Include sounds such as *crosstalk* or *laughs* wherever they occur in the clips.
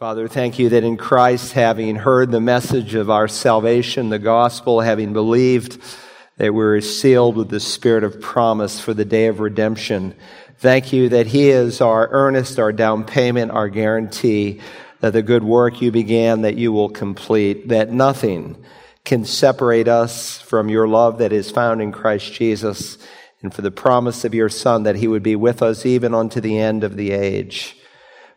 Father, thank you that in Christ, having heard the message of our salvation, the gospel, having believed that we're sealed with the spirit of promise for the day of redemption. Thank you that He is our earnest, our down payment, our guarantee that the good work you began, that you will complete, that nothing can separate us from your love that is found in Christ Jesus, and for the promise of your Son that He would be with us even unto the end of the age.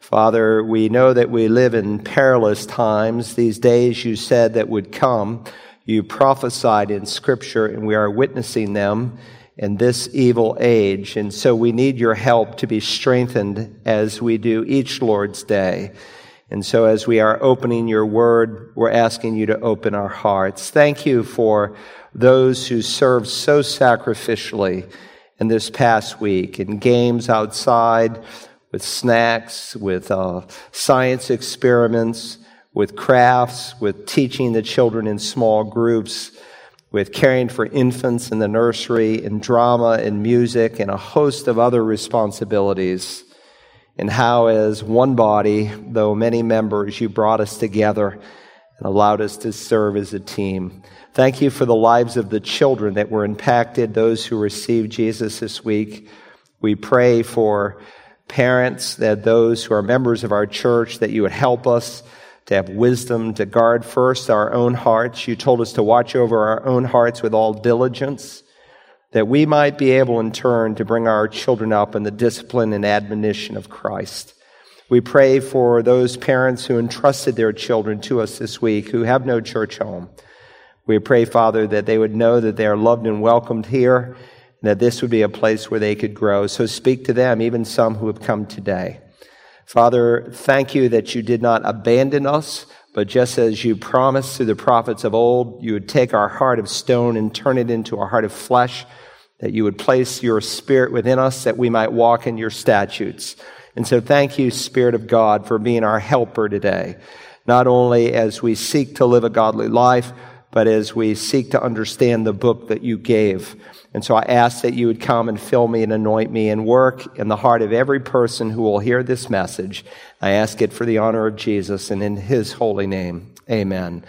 Father, we know that we live in perilous times. These days you said that would come. You prophesied in Scripture, and we are witnessing them in this evil age. And so we need your help to be strengthened as we do each Lord's Day. And so as we are opening your word, we're asking you to open our hearts. Thank you for those who served so sacrificially in this past week in games outside with snacks, with uh, science experiments, with crafts, with teaching the children in small groups, with caring for infants in the nursery, in drama and music, and a host of other responsibilities. And how, as one body, though many members, you brought us together and allowed us to serve as a team. Thank you for the lives of the children that were impacted, those who received Jesus this week. We pray for parents, that those who are members of our church, that you would help us to have wisdom, to guard first our own hearts. You told us to watch over our own hearts with all diligence, that we might be able in turn to bring our children up in the discipline and admonition of Christ. We pray for those parents who entrusted their children to us this week who have no church home. We pray, Father, that they would know that they are loved and welcomed here that this would be a place where they could grow. So speak to them, even some who have come today. Father, thank you that you did not abandon us, but just as you promised through the prophets of old, you would take our heart of stone and turn it into a heart of flesh, that you would place your spirit within us that we might walk in your statutes. And so thank you, Spirit of God, for being our helper today, not only as we seek to live a godly life, but as we seek to understand the book that you gave. And so I ask that you would come and fill me and anoint me and work in the heart of every person who will hear this message. I ask it for the honor of Jesus and in his holy name. Amen.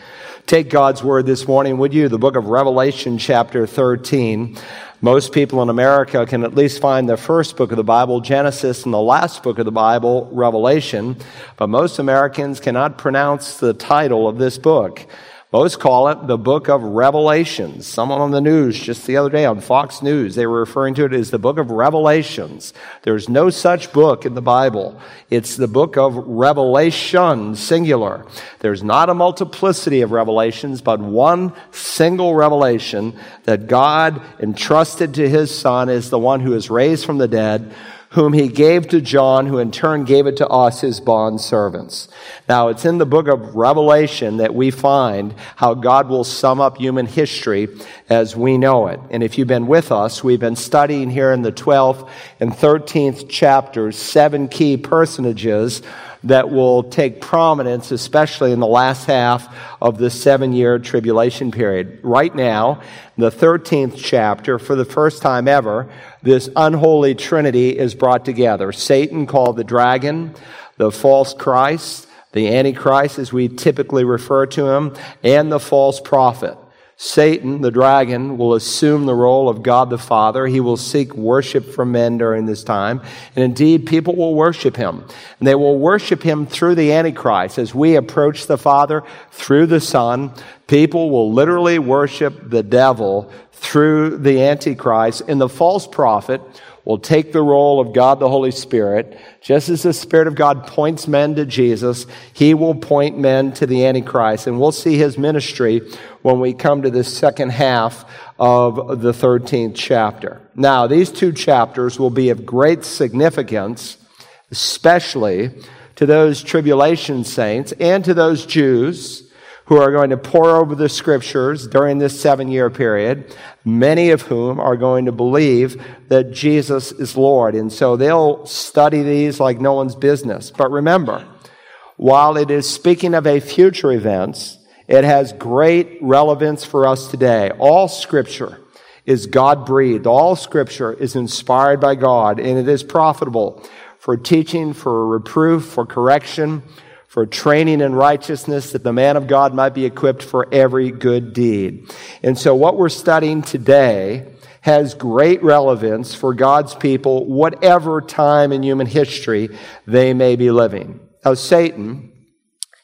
Take God's word this morning, would you? The book of Revelation, chapter 13. Most people in America can at least find the first book of the Bible, Genesis, and the last book of the Bible, Revelation, but most Americans cannot pronounce the title of this book. Most call it the book of Revelations. Someone on the news just the other day on Fox News, they were referring to it as the book of Revelations. There's no such book in the Bible. It's the book of Revelation, singular. There's not a multiplicity of revelations, but one single revelation that God entrusted to his son is the one who is raised from the dead whom he gave to John, who in turn gave it to us, his bond servants. Now, it's in the book of Revelation that we find how God will sum up human history as we know it. And if you've been with us, we've been studying here in the 12th and 13th chapters, seven key personages that will take prominence, especially in the last half of the seven year tribulation period. Right now, the 13th chapter, for the first time ever, this unholy trinity is brought together. Satan, called the dragon, the false Christ, the Antichrist, as we typically refer to him, and the false prophet. Satan, the dragon, will assume the role of God the Father. He will seek worship from men during this time. And indeed, people will worship him. And they will worship him through the Antichrist. As we approach the Father through the Son, people will literally worship the devil through the Antichrist. And the false prophet will take the role of God the Holy Spirit. Just as the Spirit of God points men to Jesus, He will point men to the Antichrist. And we'll see His ministry when we come to the second half of the 13th chapter. Now, these two chapters will be of great significance, especially to those tribulation saints and to those Jews who are going to pore over the scriptures during this seven year period, many of whom are going to believe that Jesus is Lord. And so they'll study these like no one's business. But remember, while it is speaking of a future events, it has great relevance for us today. All scripture is God breathed. All scripture is inspired by God and it is profitable for teaching, for reproof, for correction, for training in righteousness, that the man of God might be equipped for every good deed. And so what we're studying today has great relevance for God's people, whatever time in human history they may be living. Now, Satan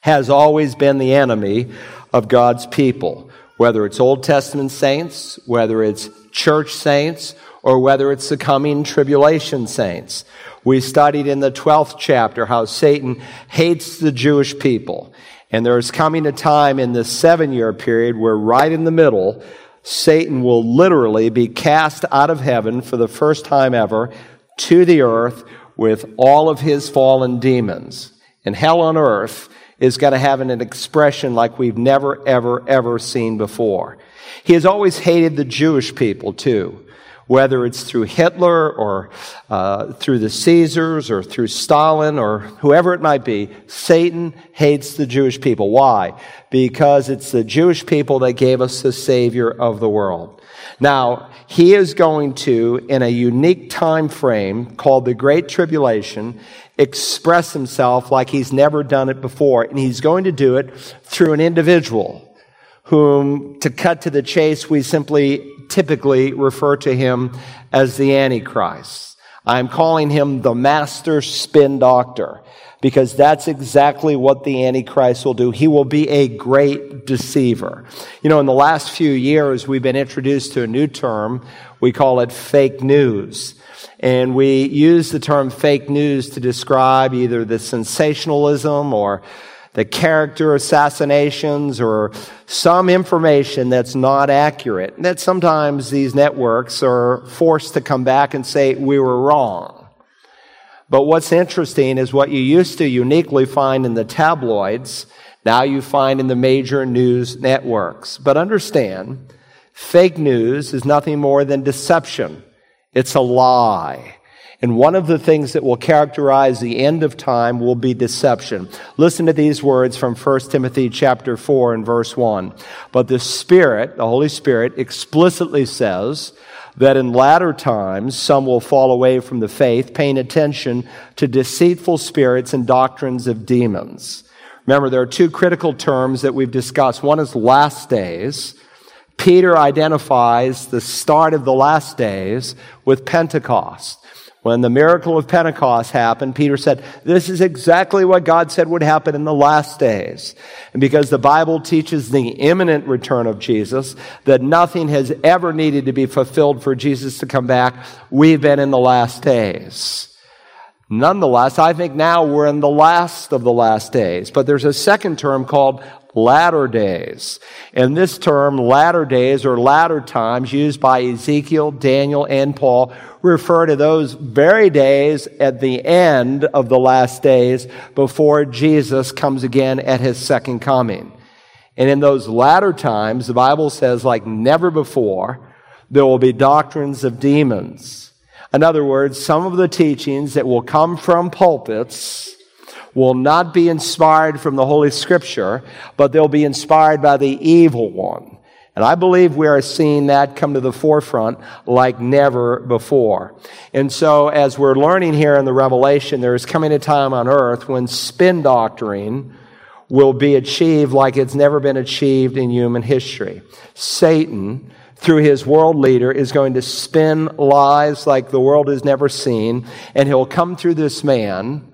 has always been the enemy of God's people, whether it's Old Testament saints, whether it's church saints, or whether it's the coming tribulation saints. We studied in the 12th chapter how Satan hates the Jewish people. And there is coming a time in this seven year period where right in the middle, Satan will literally be cast out of heaven for the first time ever to the earth with all of his fallen demons. And hell on earth is going to have an expression like we've never, ever, ever seen before. He has always hated the Jewish people too whether it's through Hitler or uh, through the Caesars or through Stalin or whoever it might be, Satan hates the Jewish people. Why? Because it's the Jewish people that gave us the Savior of the world. Now, he is going to, in a unique time frame called the Great Tribulation, express himself like he's never done it before. And he's going to do it through an individual whom, to cut to the chase, we simply typically refer to him as the Antichrist. I'm calling him the master spin doctor because that's exactly what the Antichrist will do. He will be a great deceiver. You know, in the last few years, we've been introduced to a new term. We call it fake news. And we use the term fake news to describe either the sensationalism or the character assassinations or some information that's not accurate. That sometimes these networks are forced to come back and say, we were wrong. But what's interesting is what you used to uniquely find in the tabloids, now you find in the major news networks. But understand, fake news is nothing more than deception. It's a lie. And one of the things that will characterize the end of time will be deception. Listen to these words from 1 Timothy chapter 4 and verse 1. But the Spirit, the Holy Spirit, explicitly says that in latter times some will fall away from the faith, paying attention to deceitful spirits and doctrines of demons. Remember, there are two critical terms that we've discussed. One is last days. Peter identifies the start of the last days with Pentecost. When the miracle of Pentecost happened, Peter said, This is exactly what God said would happen in the last days. And because the Bible teaches the imminent return of Jesus, that nothing has ever needed to be fulfilled for Jesus to come back, we've been in the last days. Nonetheless, I think now we're in the last of the last days. But there's a second term called latter days. And this term, latter days or latter times, used by Ezekiel, Daniel, and Paul, refer to those very days at the end of the last days before Jesus comes again at his second coming. And in those latter times, the Bible says, like never before, there will be doctrines of demons. In other words, some of the teachings that will come from pulpits will not be inspired from the Holy Scripture, but they'll be inspired by the evil one. And I believe we are seeing that come to the forefront like never before. And so, as we're learning here in the Revelation, there is coming a time on earth when spin doctrine will be achieved like it's never been achieved in human history. Satan, through his world leader, is going to spin lies like the world has never seen, and he'll come through this man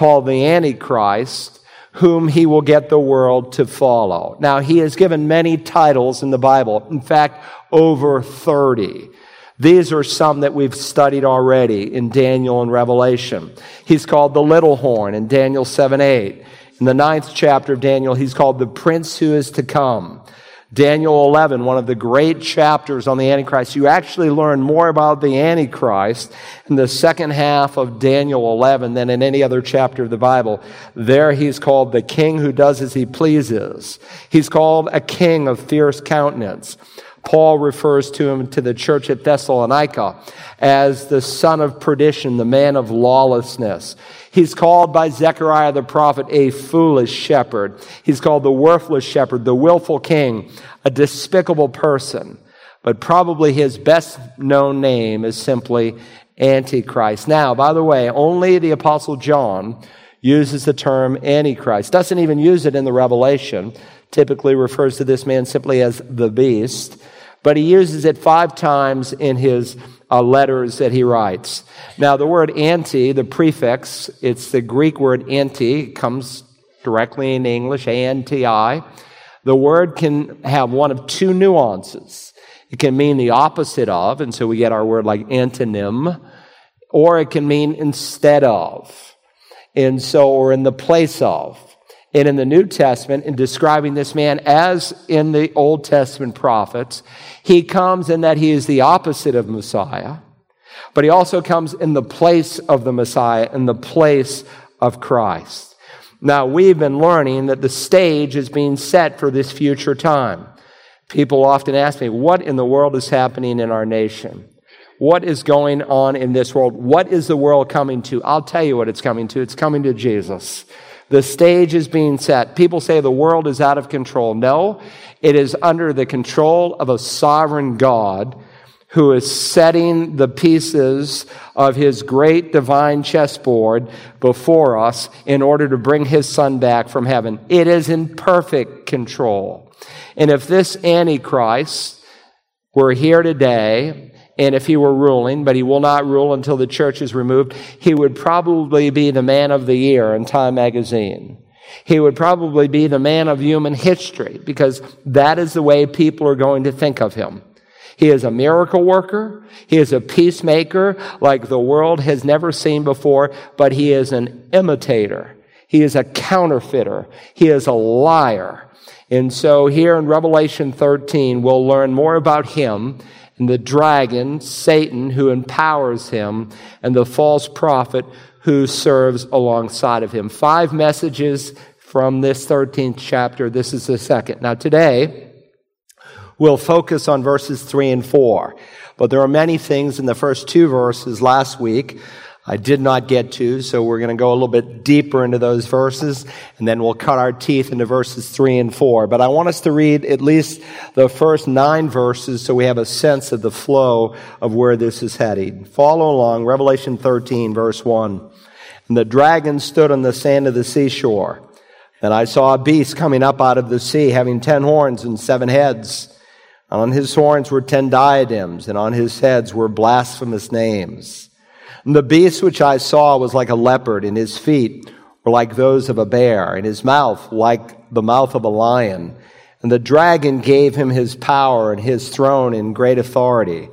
called the Antichrist, whom he will get the world to follow. Now, he is given many titles in the Bible. In fact, over 30. These are some that we've studied already in Daniel and Revelation. He's called the little horn in Daniel 7 8. In the ninth chapter of Daniel, he's called the prince who is to come. Daniel 11, one of the great chapters on the Antichrist. You actually learn more about the Antichrist in the second half of Daniel 11 than in any other chapter of the Bible. There he's called the king who does as he pleases. He's called a king of fierce countenance. Paul refers to him to the church at Thessalonica as the son of perdition, the man of lawlessness. He's called by Zechariah the prophet a foolish shepherd. He's called the worthless shepherd, the willful king, a despicable person. But probably his best known name is simply Antichrist. Now, by the way, only the apostle John uses the term Antichrist. Doesn't even use it in the Revelation. Typically refers to this man simply as the beast. But he uses it five times in his uh, letters that he writes. Now, the word anti, the prefix, it's the Greek word anti, comes directly in English, A-N-T-I. The word can have one of two nuances. It can mean the opposite of, and so we get our word like antonym, or it can mean instead of. And so, or in the place of. And in the New Testament, in describing this man as in the Old Testament prophets, he comes in that he is the opposite of Messiah, but he also comes in the place of the Messiah, in the place of Christ. Now, we've been learning that the stage is being set for this future time. People often ask me, what in the world is happening in our nation? What is going on in this world? What is the world coming to? I'll tell you what it's coming to. It's coming to Jesus. The stage is being set. People say the world is out of control. No, it is under the control of a sovereign God who is setting the pieces of his great divine chessboard before us in order to bring his son back from heaven. It is in perfect control. And if this Antichrist were here today and if he were ruling, but he will not rule until the church is removed, he would probably be the man of the year in Time magazine. He would probably be the man of human history because that is the way people are going to think of him. He is a miracle worker. He is a peacemaker like the world has never seen before, but he is an imitator. He is a counterfeiter. He is a liar. And so here in Revelation 13, we'll learn more about him and the dragon, Satan, who empowers him, and the false prophet who serves alongside of him. Five messages from this 13th chapter. This is the second. Now, today, we'll focus on verses 3 and 4. But there are many things in the first two verses last week I did not get to, so we're going to go a little bit deeper into those verses, and then we'll cut our teeth into verses 3 and 4. But I want us to read at least the first nine verses so we have a sense of the flow of where this is heading. Follow along, Revelation 13, verse 1. And the dragon stood on the sand of the seashore. And I saw a beast coming up out of the sea, having ten horns and seven heads. And on his horns were ten diadems, and on his heads were blasphemous names. And the beast which I saw was like a leopard, and his feet were like those of a bear, and his mouth like the mouth of a lion. And the dragon gave him his power and his throne and great authority.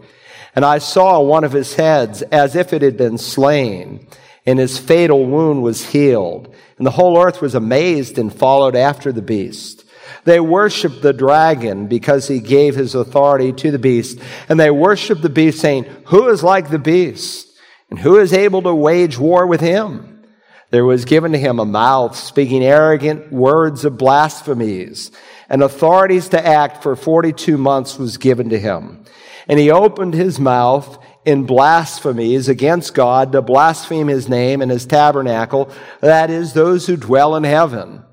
And I saw one of his heads as if it had been slain, and his fatal wound was healed. And the whole earth was amazed and followed after the beast. They worshiped the dragon because he gave his authority to the beast. And they worshiped the beast saying, Who is like the beast? And who is able to wage war with him? There was given to him a mouth speaking arrogant words of blasphemies, and authorities to act for 42 months was given to him. And he opened his mouth in blasphemies against God to blaspheme his name and his tabernacle, that is, those who dwell in heaven.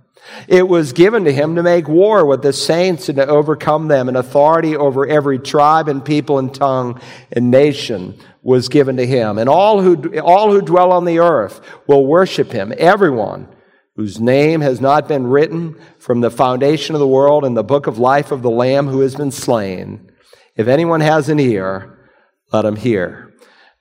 It was given to him to make war with the saints and to overcome them, and authority over every tribe and people and tongue and nation was given to him. And all who, all who dwell on the earth will worship him, everyone whose name has not been written from the foundation of the world in the book of life of the Lamb who has been slain. If anyone has an ear, let him hear.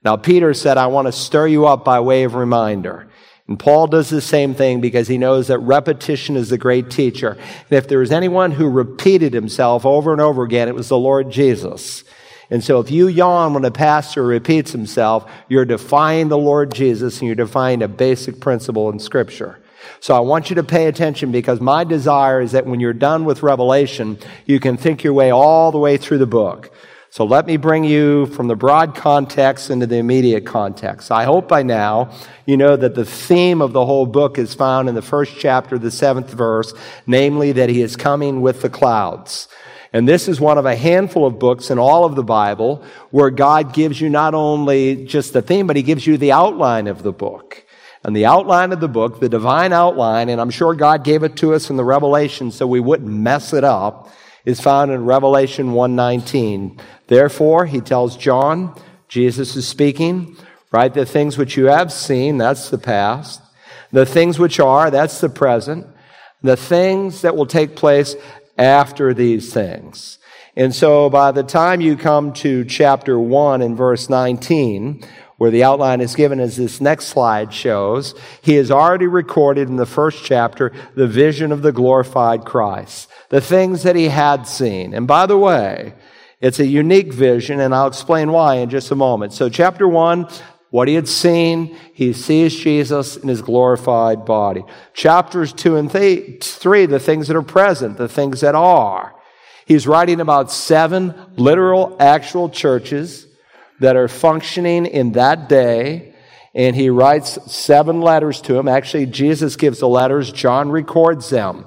Now, Peter said, I want to stir you up by way of reminder. And Paul does the same thing because he knows that repetition is the great teacher. And if there was anyone who repeated himself over and over again, it was the Lord Jesus. And so if you yawn when a pastor repeats himself, you're defying the Lord Jesus and you're defying a basic principle in Scripture. So I want you to pay attention because my desire is that when you're done with Revelation, you can think your way all the way through the book. So let me bring you from the broad context into the immediate context. I hope by now you know that the theme of the whole book is found in the first chapter, the seventh verse, namely that he is coming with the clouds. And this is one of a handful of books in all of the Bible where God gives you not only just the theme, but he gives you the outline of the book. And the outline of the book, the divine outline, and I'm sure God gave it to us in the Revelation so we wouldn't mess it up, is found in Revelation 119. Therefore, he tells John, Jesus is speaking, write the things which you have seen, that's the past. The things which are, that's the present. The things that will take place after these things. And so by the time you come to chapter 1 and verse 19, where the outline is given as this next slide shows, he has already recorded in the first chapter the vision of the glorified Christ, the things that he had seen. And by the way, it's a unique vision, and I'll explain why in just a moment. So, chapter one, what he had seen, he sees Jesus in his glorified body. Chapters two and th- three, the things that are present, the things that are. He's writing about seven literal, actual churches that are functioning in that day. And he writes seven letters to them. Actually, Jesus gives the letters, John records them.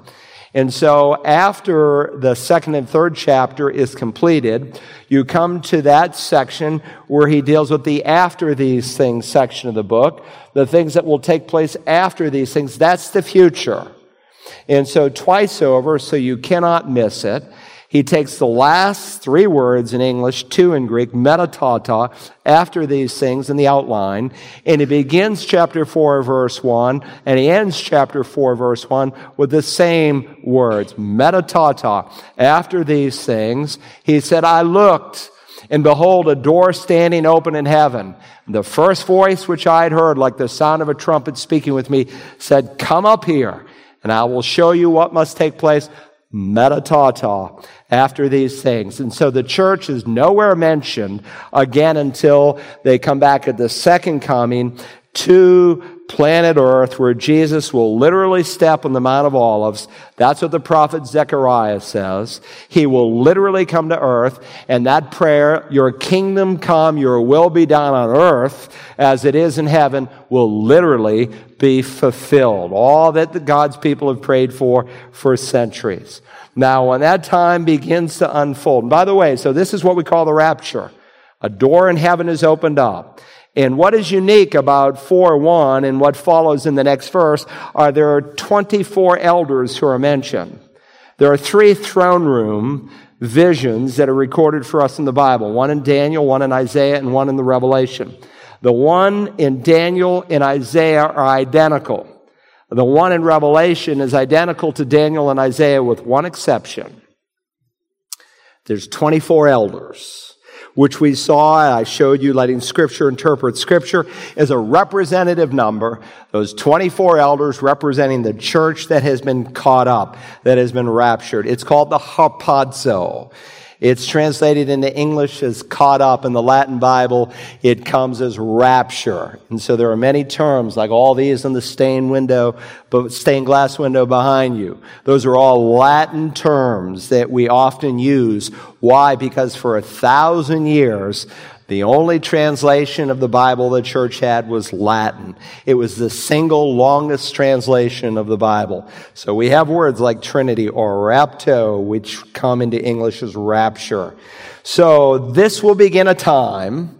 And so after the second and third chapter is completed, you come to that section where he deals with the after these things section of the book, the things that will take place after these things. That's the future. And so twice over, so you cannot miss it. He takes the last three words in English, two in Greek, meta tauta, after these things in the outline, and he begins chapter 4, verse 1, and he ends chapter 4, verse 1 with the same words, meta tauta. After these things, he said, I looked, and behold, a door standing open in heaven. The first voice which I had heard, like the sound of a trumpet speaking with me, said, Come up here, and I will show you what must take place meta tauta after these things. And so the church is nowhere mentioned again until they come back at the second coming to planet Earth where Jesus will literally step on the Mount of Olives. That's what the prophet Zechariah says. He will literally come to earth and that prayer, your kingdom come, your will be done on earth as it is in heaven, will literally be fulfilled. All that God's people have prayed for for centuries. Now, when that time begins to unfold, and by the way, so this is what we call the rapture. A door in heaven is opened up. And what is unique about 4 1 and what follows in the next verse are there are 24 elders who are mentioned. There are three throne room visions that are recorded for us in the Bible one in Daniel, one in Isaiah, and one in the Revelation. The one in Daniel and Isaiah are identical. The one in Revelation is identical to Daniel and Isaiah with one exception. There's 24 elders, which we saw, I showed you letting scripture interpret scripture is a representative number. Those 24 elders representing the church that has been caught up, that has been raptured. It's called the harpazo. It's translated into English as caught up. In the Latin Bible, it comes as rapture. And so there are many terms, like all these in the stained window, but stained glass window behind you. Those are all Latin terms that we often use. Why? Because for a thousand years, the only translation of the Bible the church had was Latin. It was the single longest translation of the Bible. So we have words like Trinity or rapto, which come into English as rapture. So this will begin a time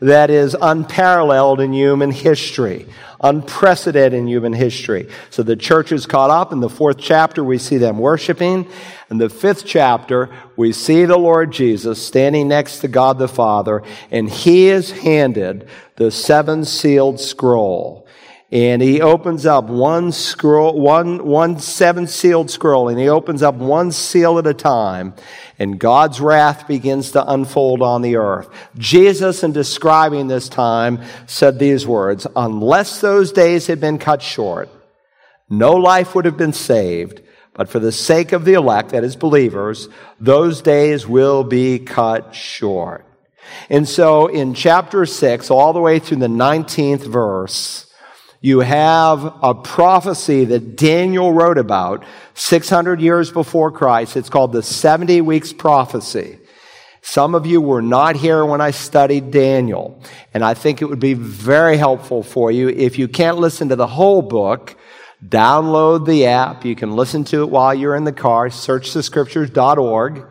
that is unparalleled in human history unprecedented in human history. So the church is caught up. In the fourth chapter, we see them worshiping. In the fifth chapter, we see the Lord Jesus standing next to God the Father, and he is handed the seven sealed scroll and he opens up one scroll, one, one seven sealed scroll, and he opens up one seal at a time, and God's wrath begins to unfold on the earth. Jesus, in describing this time, said these words, unless those days had been cut short, no life would have been saved, but for the sake of the elect, that is believers, those days will be cut short. And so in chapter 6, all the way through the 19th verse, you have a prophecy that Daniel wrote about 600 years before Christ. It's called the 70 weeks prophecy. Some of you were not here when I studied Daniel, and I think it would be very helpful for you if you can't listen to the whole book. Download the app. You can listen to it while you're in the car. Search the Searchthescriptures.org.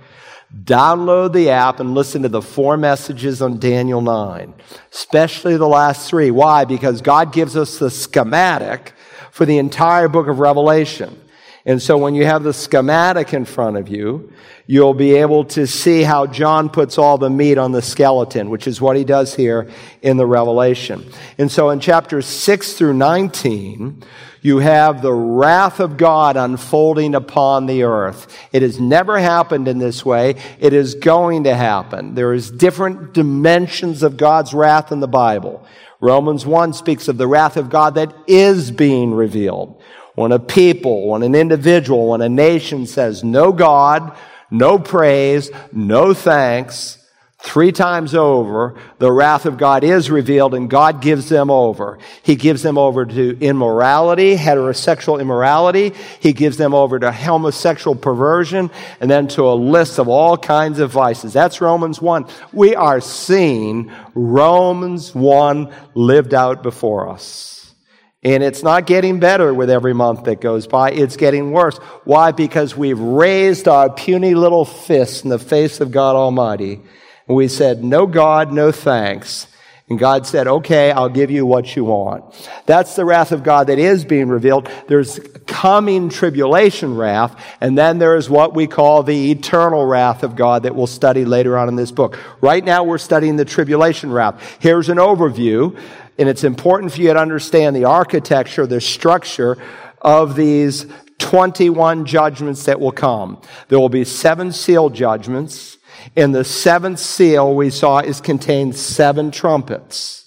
Download the app and listen to the four messages on Daniel 9, especially the last three. Why? Because God gives us the schematic for the entire book of Revelation. And so when you have the schematic in front of you, you'll be able to see how John puts all the meat on the skeleton, which is what he does here in the Revelation. And so in chapters 6 through 19, you have the wrath of God unfolding upon the earth. It has never happened in this way. It is going to happen. There is different dimensions of God's wrath in the Bible. Romans 1 speaks of the wrath of God that is being revealed. When a people, when an individual, when a nation says no God, no praise, no thanks, Three times over, the wrath of God is revealed and God gives them over. He gives them over to immorality, heterosexual immorality. He gives them over to homosexual perversion and then to a list of all kinds of vices. That's Romans 1. We are seeing Romans 1 lived out before us. And it's not getting better with every month that goes by. It's getting worse. Why? Because we've raised our puny little fists in the face of God Almighty and we said, no God, no thanks. And God said, okay, I'll give you what you want. That's the wrath of God that is being revealed. There's coming tribulation wrath, and then there's what we call the eternal wrath of God that we'll study later on in this book. Right now we're studying the tribulation wrath. Here's an overview, and it's important for you to understand the architecture, the structure of these 21 judgments that will come. There will be seven seal judgments. In the seventh seal, we saw is contained seven trumpets.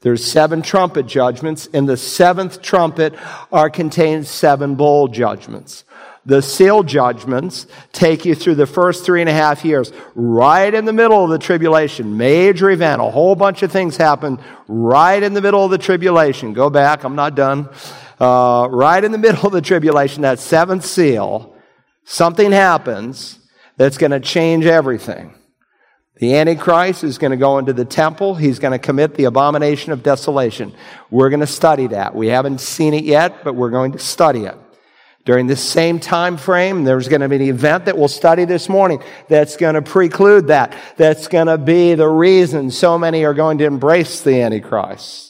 There's seven trumpet judgments. In the seventh trumpet are contained seven bowl judgments. The seal judgments take you through the first three and a half years, right in the middle of the tribulation. Major event. A whole bunch of things happen right in the middle of the tribulation. Go back. I'm not done. Uh, right in the *laughs* middle of the tribulation, that seventh seal, something happens that's going to change everything. The Antichrist is going to go into the temple. He's going to commit the abomination of desolation. We're going to study that. We haven't seen it yet, but we're going to study it. During this same time frame, there's going to be an event that we'll study this morning that's going to preclude that. That's going to be the reason so many are going to embrace the Antichrist.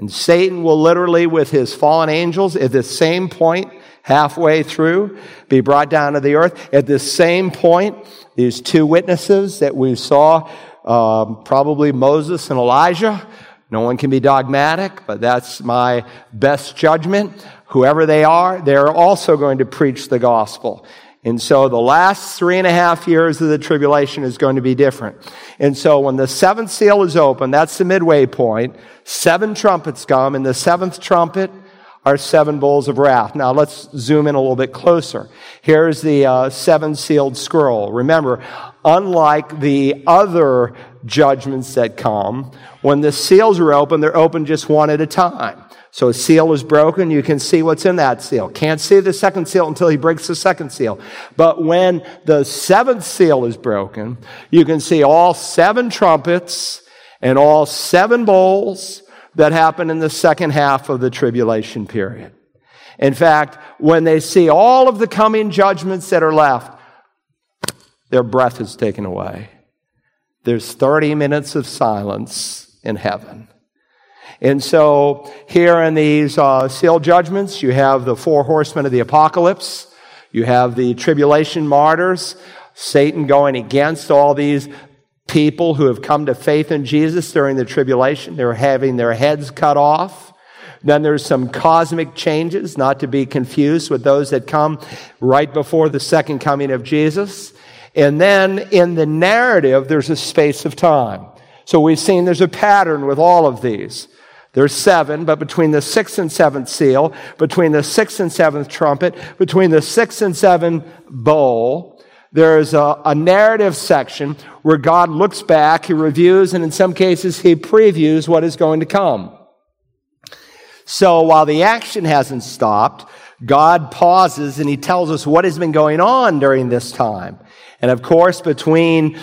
And Satan will literally, with his fallen angels, at the same point, halfway through, be brought down to the earth. At this same point, these two witnesses that we saw, um, probably Moses and Elijah. No one can be dogmatic, but that's my best judgment. Whoever they are, they're also going to preach the gospel. And so the last three and a half years of the tribulation is going to be different. And so when the seventh seal is open, that's the midway point, seven trumpets come, and the seventh trumpet are seven bowls of wrath. Now let's zoom in a little bit closer. Here's the uh, seven sealed scroll. Remember, unlike the other judgments that come, when the seals are open, they're open just one at a time. So a seal is broken, you can see what's in that seal. Can't see the second seal until he breaks the second seal. But when the seventh seal is broken, you can see all seven trumpets and all seven bowls that happen in the second half of the tribulation period. In fact, when they see all of the coming judgments that are left, their breath is taken away. There's 30 minutes of silence in heaven. And so, here in these uh, seal judgments, you have the four horsemen of the apocalypse, you have the tribulation martyrs, Satan going against all these people who have come to faith in Jesus during the tribulation. They're having their heads cut off. Then there's some cosmic changes, not to be confused with those that come right before the second coming of Jesus. And then in the narrative, there's a space of time. So we've seen there's a pattern with all of these. There's seven, but between the sixth and seventh seal, between the sixth and seventh trumpet, between the sixth and seventh bowl, there's a, a, narrative section where God looks back, He reviews, and in some cases, He previews what is going to come. So while the action hasn't stopped, God pauses and He tells us what has been going on during this time. And of course, between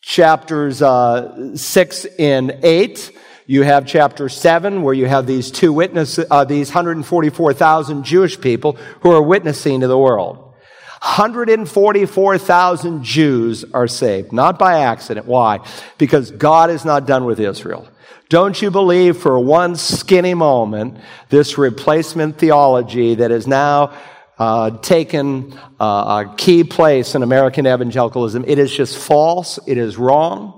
chapters uh, 6 and 8, you have chapter 7 where you have these two witnesses, uh, these 144,000 Jewish people who are witnessing to the world. 144,000 Jews are saved, not by accident. Why? Because God is not done with Israel. Don't you believe for one skinny moment this replacement theology that is now uh, taken uh, a key place in American evangelicalism? It is just false. It is wrong.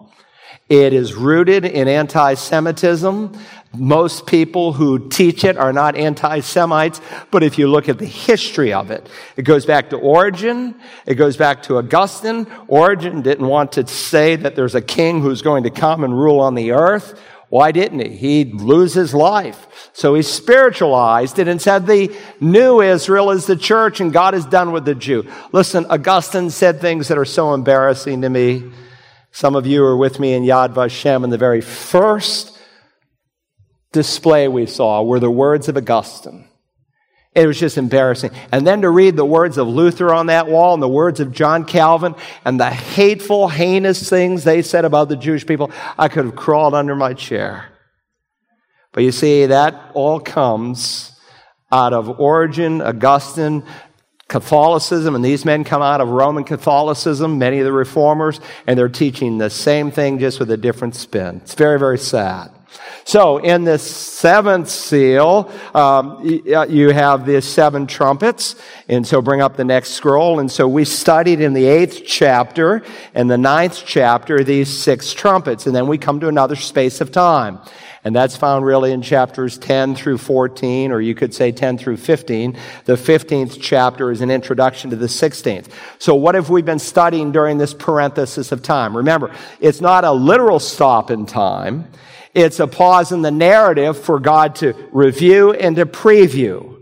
It is rooted in anti Semitism Most people who teach it are not anti Semites, but if you look at the history of it, it goes back to Origen, it goes back to Augustine. Origen didn't want to say that there's a king who's going to come and rule on the earth. Why didn't he? He'd lose his life. So he spiritualized it and said the new Israel is the church and God is done with the Jew. Listen, Augustine said things that are so embarrassing to me. Some of you were with me in Yad Vashem and the very first display we saw were the words of Augustine. It was just embarrassing. And then to read the words of Luther on that wall and the words of John Calvin and the hateful, heinous things they said about the Jewish people, I could have crawled under my chair. But you see, that all comes out of Origen, Augustine, Catholicism, and these men come out of Roman Catholicism, many of the reformers, and they're teaching the same thing just with a different spin. It's very, very sad. So, in this seventh seal, um, you have the seven trumpets. And so, bring up the next scroll. And so, we studied in the eighth chapter and the ninth chapter these six trumpets. And then we come to another space of time. And that's found really in chapters 10 through 14, or you could say 10 through 15. The 15th chapter is an introduction to the 16th. So what have we been studying during this parenthesis of time? Remember, it's not a literal stop in time. It's a pause in the narrative for God to review and to preview.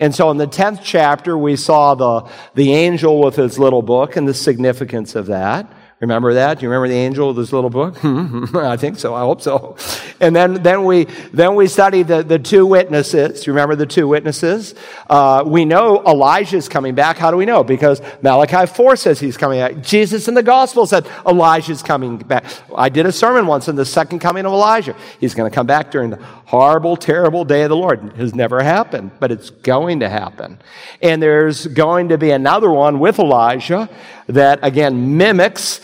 And so in the 10th chapter, we saw the, the angel with his little book and the significance of that. Remember that? Do you remember the angel of this little book? *laughs* I think so. I hope so. And then, then we, then we studied the, the two witnesses. You remember the two witnesses? Uh, we know Elijah's coming back. How do we know? Because Malachi 4 says he's coming back. Jesus in the gospel said Elijah's coming back. I did a sermon once on the second coming of Elijah. He's going to come back during the horrible, terrible day of the Lord. It has never happened, but it's going to happen. And there's going to be another one with Elijah that again mimics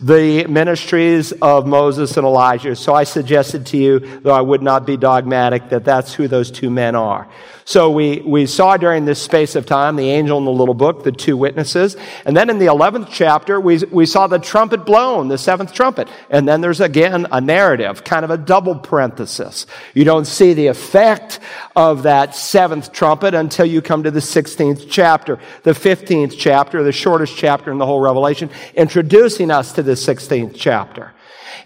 the ministries of Moses and Elijah. So I suggested to you, though I would not be dogmatic, that that's who those two men are. So we, we saw during this space of time the angel in the little book, the two witnesses. And then in the 11th chapter, we, we saw the trumpet blown, the seventh trumpet. And then there's again a narrative, kind of a double parenthesis. You don't see the effect of that seventh trumpet until you come to the 16th chapter, the 15th chapter, the shortest chapter in the whole Revelation, introducing us to the 16th chapter.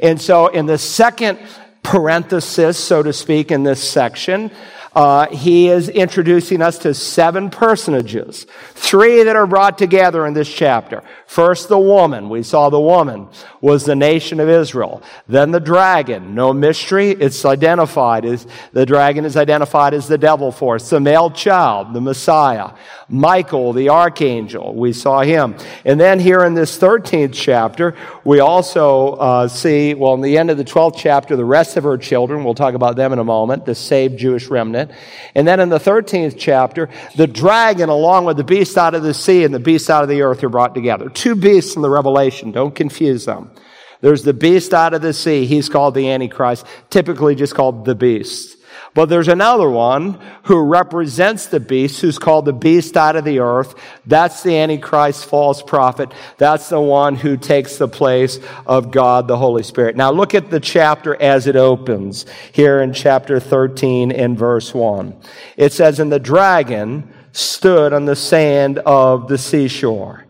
And so in the second parenthesis, so to speak, in this section, uh, he is introducing us to seven personages, three that are brought together in this chapter. First, the woman. We saw the woman was the nation of Israel. Then the dragon. No mystery. It's identified as the dragon is identified as the devil force. The male child, the Messiah. Michael, the archangel. We saw him. And then here in this 13th chapter, we also uh, see, well, in the end of the 12th chapter, the rest of her children. We'll talk about them in a moment, the saved Jewish remnant. And then in the 13th chapter, the dragon, along with the beast out of the sea and the beast out of the earth, are brought together. Two beasts in the Revelation. Don't confuse them. There's the beast out of the sea. He's called the Antichrist, typically just called the beast. But there's another one who represents the beast, who's called the beast out of the earth. That's the Antichrist false prophet. That's the one who takes the place of God, the Holy Spirit. Now look at the chapter as it opens here in chapter 13 and verse 1. It says, And the dragon stood on the sand of the seashore.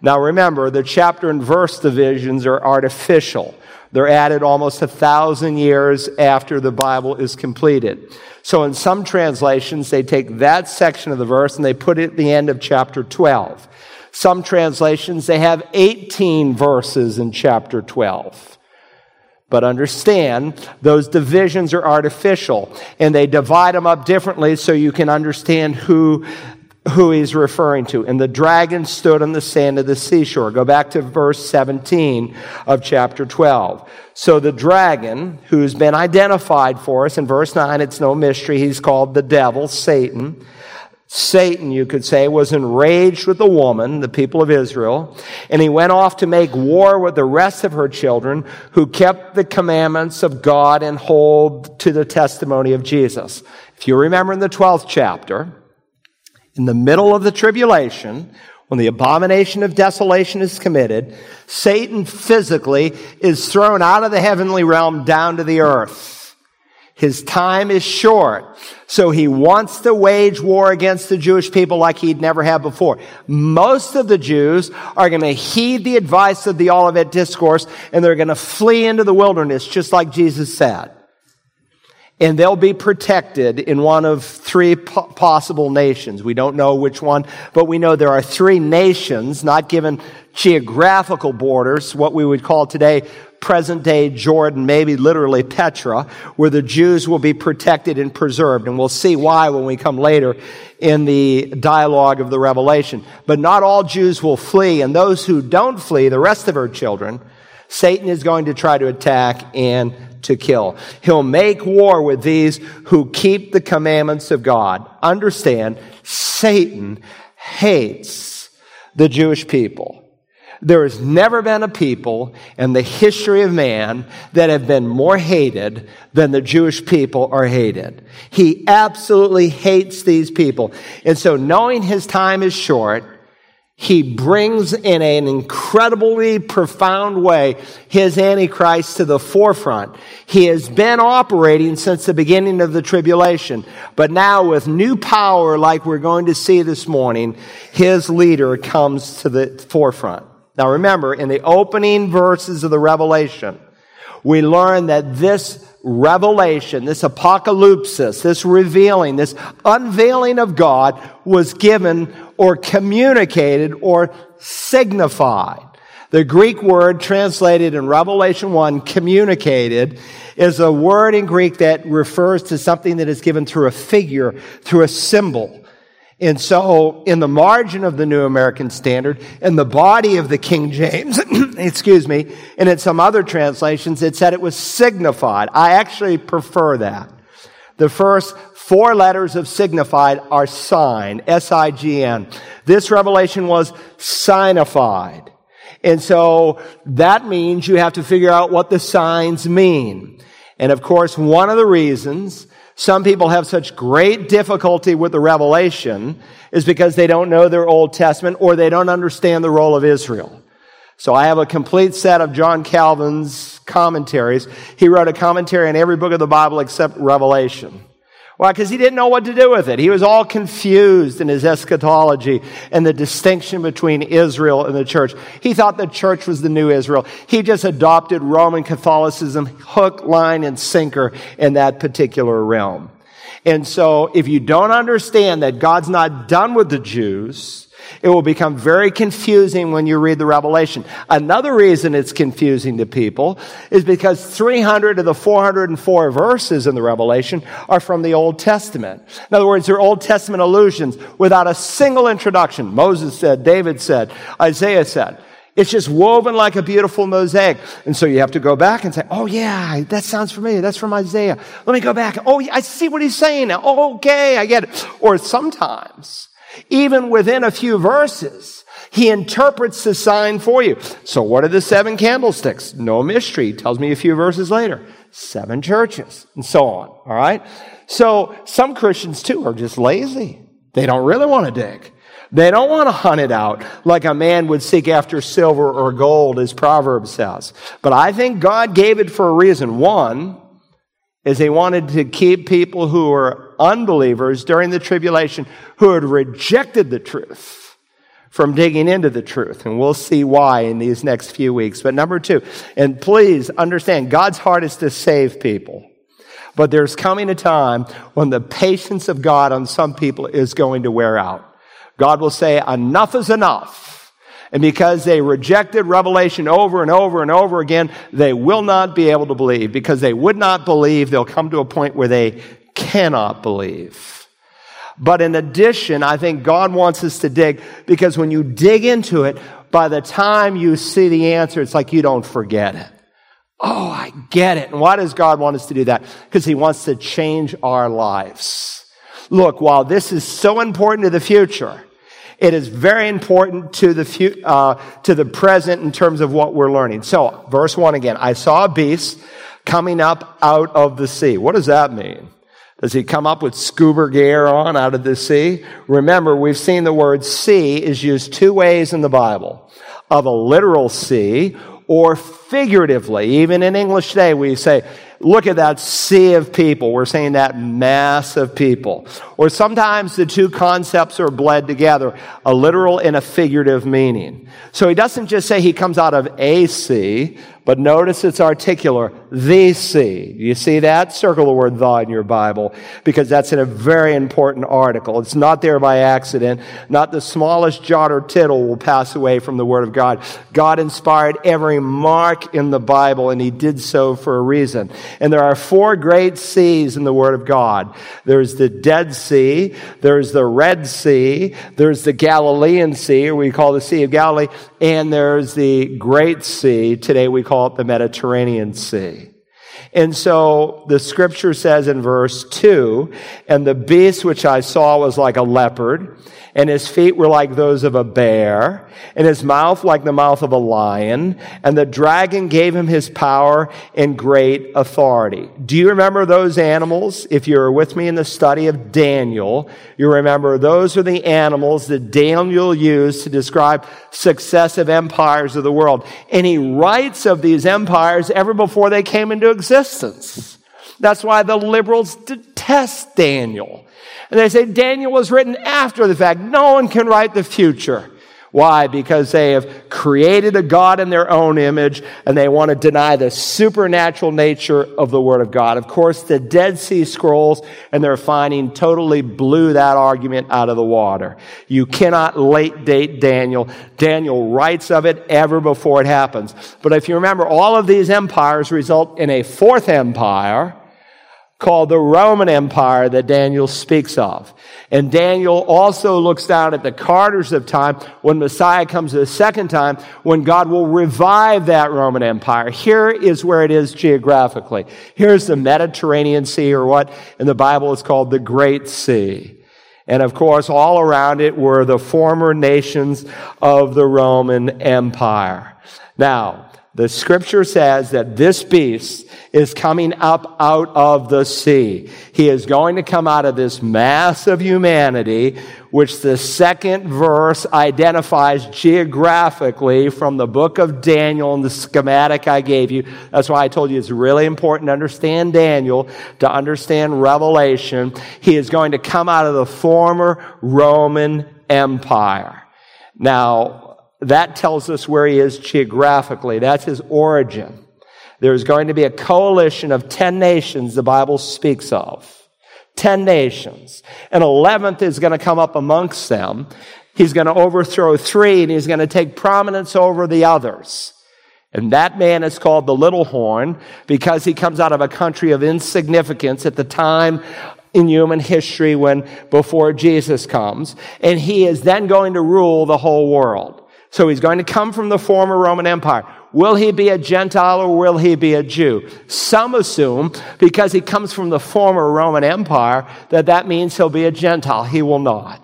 Now remember, the chapter and verse divisions are artificial. They're added almost a thousand years after the Bible is completed. So in some translations, they take that section of the verse and they put it at the end of chapter 12. Some translations, they have 18 verses in chapter 12. But understand, those divisions are artificial and they divide them up differently so you can understand who who he's referring to. And the dragon stood on the sand of the seashore. Go back to verse 17 of chapter 12. So the dragon, who's been identified for us in verse 9, it's no mystery. He's called the devil, Satan. Satan, you could say, was enraged with the woman, the people of Israel, and he went off to make war with the rest of her children who kept the commandments of God and hold to the testimony of Jesus. If you remember in the 12th chapter, in the middle of the tribulation, when the abomination of desolation is committed, Satan physically is thrown out of the heavenly realm down to the earth. His time is short. So he wants to wage war against the Jewish people like he'd never had before. Most of the Jews are going to heed the advice of the Olivet Discourse and they're going to flee into the wilderness, just like Jesus said. And they'll be protected in one of three po- possible nations. We don't know which one, but we know there are three nations, not given geographical borders, what we would call today present day Jordan, maybe literally Petra, where the Jews will be protected and preserved. And we'll see why when we come later in the dialogue of the Revelation. But not all Jews will flee, and those who don't flee, the rest of her children, Satan is going to try to attack and to kill. He'll make war with these who keep the commandments of God. Understand, Satan hates the Jewish people. There has never been a people in the history of man that have been more hated than the Jewish people are hated. He absolutely hates these people. And so knowing his time is short, he brings in an incredibly profound way his Antichrist to the forefront. He has been operating since the beginning of the tribulation, but now with new power like we're going to see this morning, his leader comes to the forefront. Now remember, in the opening verses of the Revelation, we learn that this revelation, this apocalypse, this revealing, this unveiling of God was given or communicated or signified. The Greek word translated in Revelation 1, communicated, is a word in Greek that refers to something that is given through a figure, through a symbol. And so, in the margin of the New American Standard, in the body of the King James, *clears throat* excuse me, and in some other translations, it said it was signified. I actually prefer that. The first four letters of signified are sign, S-I-G-N. This revelation was signified. And so that means you have to figure out what the signs mean. And of course, one of the reasons some people have such great difficulty with the revelation is because they don't know their Old Testament or they don't understand the role of Israel. So I have a complete set of John Calvin's commentaries. He wrote a commentary on every book of the Bible except Revelation. Why? Because he didn't know what to do with it. He was all confused in his eschatology and the distinction between Israel and the church. He thought the church was the new Israel. He just adopted Roman Catholicism hook, line, and sinker in that particular realm. And so if you don't understand that God's not done with the Jews, it will become very confusing when you read the Revelation. Another reason it's confusing to people is because 300 of the 404 verses in the Revelation are from the Old Testament. In other words, they're Old Testament allusions without a single introduction. Moses said, David said, Isaiah said. It's just woven like a beautiful mosaic. And so you have to go back and say, oh yeah, that sounds familiar. That's from Isaiah. Let me go back. Oh, yeah, I see what he's saying now. Okay, I get it. Or sometimes even within a few verses, he interprets the sign for you. So what are the seven candlesticks? No mystery. He tells me a few verses later. Seven churches and so on. All right. So some Christians too are just lazy. They don't really want to dig. They don't want to hunt it out like a man would seek after silver or gold, as Proverbs says. But I think God gave it for a reason. One is he wanted to keep people who were unbelievers during the tribulation who had rejected the truth from digging into the truth. And we'll see why in these next few weeks. But number two, and please understand, God's heart is to save people. But there's coming a time when the patience of God on some people is going to wear out. God will say, enough is enough. And because they rejected revelation over and over and over again, they will not be able to believe. Because they would not believe, they'll come to a point where they cannot believe. But in addition, I think God wants us to dig because when you dig into it, by the time you see the answer, it's like you don't forget it. Oh, I get it. And why does God want us to do that? Because He wants to change our lives. Look, while this is so important to the future, it is very important to the, fu- uh, to the present in terms of what we're learning. So, verse 1 again. I saw a beast coming up out of the sea. What does that mean? Does he come up with scuba gear on out of the sea? Remember, we've seen the word sea is used two ways in the Bible. Of a literal sea or figuratively. Even in English today, we say, look at that sea of people. We're saying that mass of people. Or sometimes the two concepts are bled together, a literal and a figurative meaning. So he doesn't just say he comes out of a sea, but notice it's articular, the sea. You see that? Circle the word the in your Bible because that's in a very important article. It's not there by accident. Not the smallest jot or tittle will pass away from the word of God. God inspired every mark in the Bible and he did so for a reason. And there are four great seas in the word of God. There's the Dead Sea, there's the Red Sea, there's the Galilean Sea, or we call the Sea of Galilee, and there's the Great Sea. Today we call it the Mediterranean Sea. And so the scripture says in verse 2 And the beast which I saw was like a leopard, and his feet were like those of a bear, and his mouth like the mouth of a lion, and the dragon gave him his power and great authority. Do you remember those animals? If you were with me in the study of Daniel, you remember those are the animals that Daniel used to describe successive empires of the world. And he writes of these empires ever before they came into existence. That's why the liberals detest Daniel and they say Daniel was written after the fact. No one can write the future. Why? Because they have created a God in their own image and they want to deny the supernatural nature of the Word of God. Of course, the Dead Sea Scrolls and their finding totally blew that argument out of the water. You cannot late date Daniel. Daniel writes of it ever before it happens. But if you remember, all of these empires result in a fourth empire called the Roman Empire that Daniel speaks of. And Daniel also looks down at the Carters of time when Messiah comes the second time, when God will revive that Roman Empire. Here is where it is geographically. Here's the Mediterranean Sea, or what in the Bible is called the Great Sea. And of course, all around it were the former nations of the Roman Empire. Now, the scripture says that this beast is coming up out of the sea. He is going to come out of this mass of humanity, which the second verse identifies geographically from the book of Daniel and the schematic I gave you. That's why I told you it's really important to understand Daniel, to understand Revelation. He is going to come out of the former Roman Empire. Now, that tells us where he is geographically. That's his origin. There's going to be a coalition of 10 nations the Bible speaks of. 10 nations. An 11th is going to come up amongst them. He's going to overthrow three and he's going to take prominence over the others. And that man is called the little horn because he comes out of a country of insignificance at the time in human history when before Jesus comes. And he is then going to rule the whole world. So he's going to come from the former Roman Empire. Will he be a Gentile or will he be a Jew? Some assume because he comes from the former Roman Empire that that means he'll be a Gentile. He will not.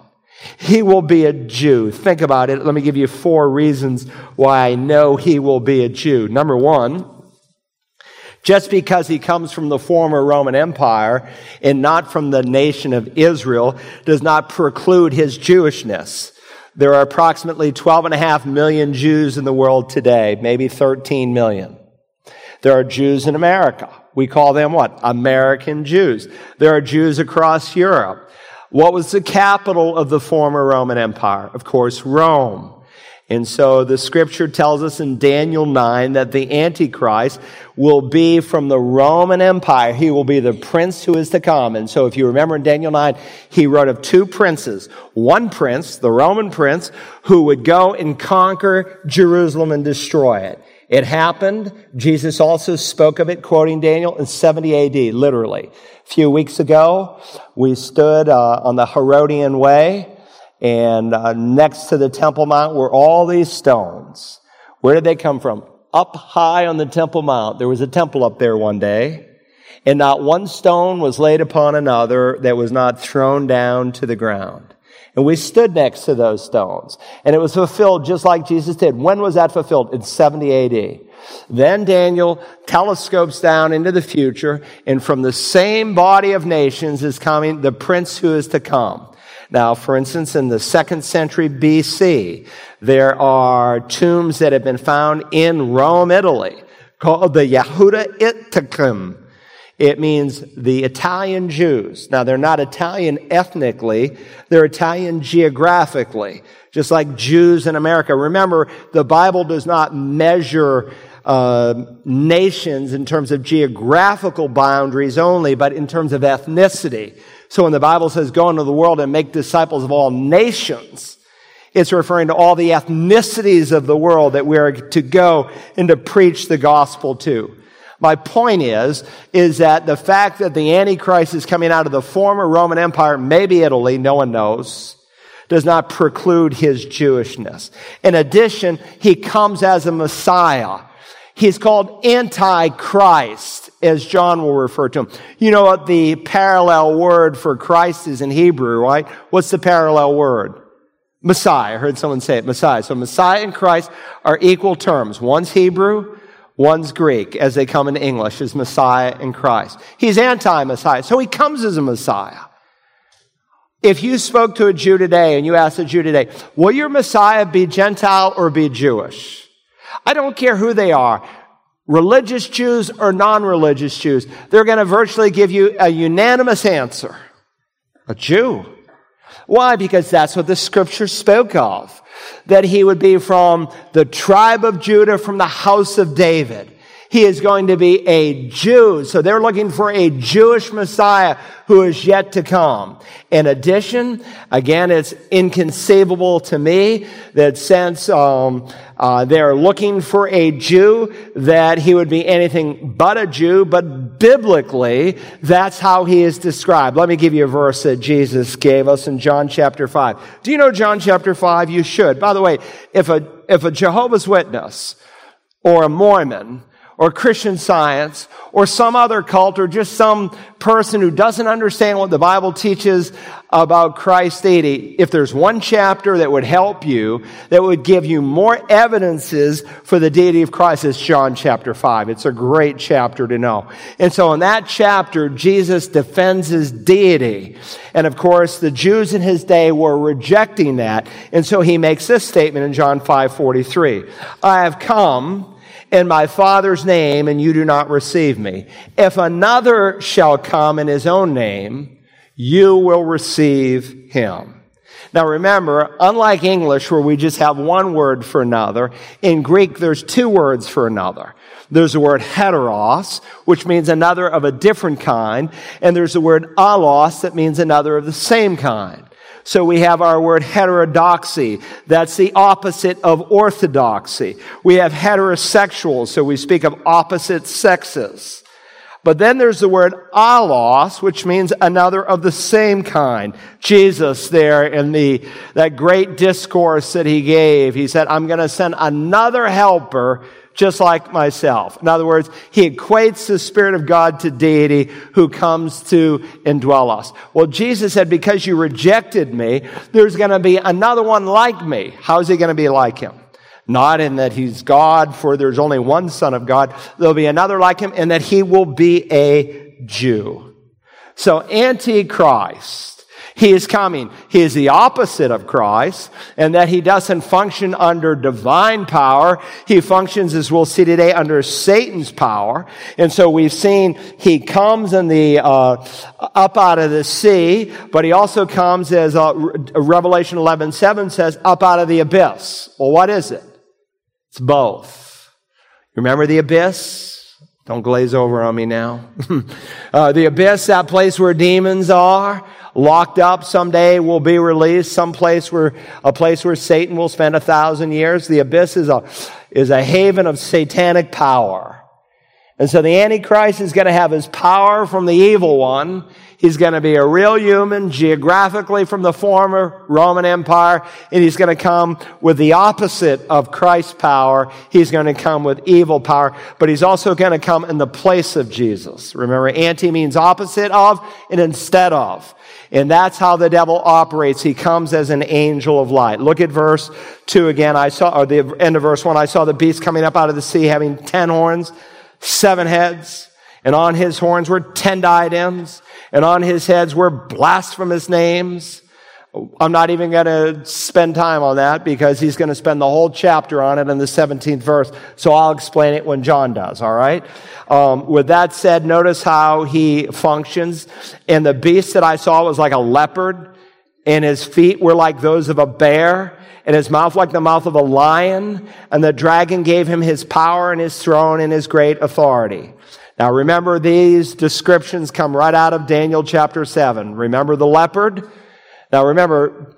He will be a Jew. Think about it. Let me give you four reasons why I know he will be a Jew. Number one, just because he comes from the former Roman Empire and not from the nation of Israel does not preclude his Jewishness. There are approximately 12 and a half million Jews in the world today, maybe 13 million. There are Jews in America. We call them what? American Jews. There are Jews across Europe. What was the capital of the former Roman Empire? Of course, Rome. And so the scripture tells us in Daniel 9 that the Antichrist will be from the Roman Empire. He will be the prince who is to come. And so if you remember in Daniel 9, he wrote of two princes. One prince, the Roman prince, who would go and conquer Jerusalem and destroy it. It happened. Jesus also spoke of it, quoting Daniel in 70 AD, literally. A few weeks ago, we stood uh, on the Herodian Way and uh, next to the Temple Mount were all these stones. Where did they come from? Up high on the Temple Mount. There was a temple up there one day, and not one stone was laid upon another that was not thrown down to the ground. And we stood next to those stones. And it was fulfilled just like Jesus did. When was that fulfilled? In 70 AD. Then Daniel telescopes down into the future, and from the same body of nations is coming the prince who is to come. Now, for instance, in the second century BC, there are tombs that have been found in Rome, Italy, called the Yehuda Italkim. It means the Italian Jews. Now, they're not Italian ethnically, they're Italian geographically, just like Jews in America. Remember, the Bible does not measure uh, nations in terms of geographical boundaries only, but in terms of ethnicity. So when the Bible says, go into the world and make disciples of all nations, it's referring to all the ethnicities of the world that we are to go and to preach the gospel to. My point is, is that the fact that the Antichrist is coming out of the former Roman Empire, maybe Italy, no one knows, does not preclude his Jewishness. In addition, he comes as a Messiah. He's called Antichrist, as John will refer to him. You know what the parallel word for Christ is in Hebrew, right? What's the parallel word? Messiah. I heard someone say it, Messiah. So Messiah and Christ are equal terms. One's Hebrew, one's Greek, as they come in English, is Messiah and Christ. He's anti-Messiah. So he comes as a Messiah. If you spoke to a Jew today and you asked a Jew today, will your Messiah be Gentile or be Jewish? I don't care who they are. Religious Jews or non-religious Jews. They're going to virtually give you a unanimous answer. A Jew. Why? Because that's what the scripture spoke of. That he would be from the tribe of Judah, from the house of David. He is going to be a Jew. So they're looking for a Jewish Messiah who is yet to come. In addition, again, it's inconceivable to me that since um, uh, they're looking for a Jew, that he would be anything but a Jew, but biblically, that's how he is described. Let me give you a verse that Jesus gave us in John chapter 5. Do you know John chapter 5? You should. By the way, if a, if a Jehovah's Witness or a Mormon or Christian science or some other cult or just some person who doesn't understand what the Bible teaches about Christ's deity, if there's one chapter that would help you, that would give you more evidences for the deity of Christ, it's John chapter 5. It's a great chapter to know. And so in that chapter, Jesus defends his deity. And of course, the Jews in his day were rejecting that. And so he makes this statement in John 5 43. I have come in my Father's name, and you do not receive me. If another shall come in his own name, you will receive him. Now remember, unlike English where we just have one word for another, in Greek there's two words for another. There's the word heteros, which means another of a different kind, and there's the word allos that means another of the same kind. So we have our word heterodoxy. That's the opposite of orthodoxy. We have heterosexual, so we speak of opposite sexes. But then there's the word allos, which means another of the same kind. Jesus there in the, that great discourse that he gave, he said, I'm going to send another helper just like myself. In other words, he equates the Spirit of God to deity who comes to indwell us. Well, Jesus said, because you rejected me, there's going to be another one like me. How is he going to be like him? Not in that he's God, for there's only one Son of God. There'll be another like him, and that he will be a Jew. So, Antichrist he is coming. He is the opposite of Christ and that he doesn't function under divine power. He functions, as we'll see today, under Satan's power. And so we've seen he comes in the, uh, up out of the sea, but he also comes as uh, Revelation 11, 7 says, up out of the abyss. Well, what is it? It's both. Remember the abyss? Don't glaze over on me now. *laughs* uh, the abyss, that place where demons are, locked up. Someday will be released. Some place where a place where satan will spend a thousand years. The abyss is a is a haven of satanic power. And so the antichrist is going to have his power from the evil one. He's going to be a real human geographically from the former roman empire and he's going to come with the opposite of christ's power. He's going to come with evil power but he's also going to come in the place of jesus. Remember anti means opposite of and instead of and that's how the devil operates. He comes as an angel of light. Look at verse 2 again. I saw, or the end of verse 1, I saw the beast coming up out of the sea having ten horns, seven heads, and on his horns were ten diadems, and on his heads were blasphemous names. I'm not even going to spend time on that because he's going to spend the whole chapter on it in the 17th verse. So I'll explain it when John does, all right? Um, with that said, notice how he functions. And the beast that I saw was like a leopard, and his feet were like those of a bear, and his mouth like the mouth of a lion. And the dragon gave him his power and his throne and his great authority. Now remember, these descriptions come right out of Daniel chapter 7. Remember the leopard? Now remember,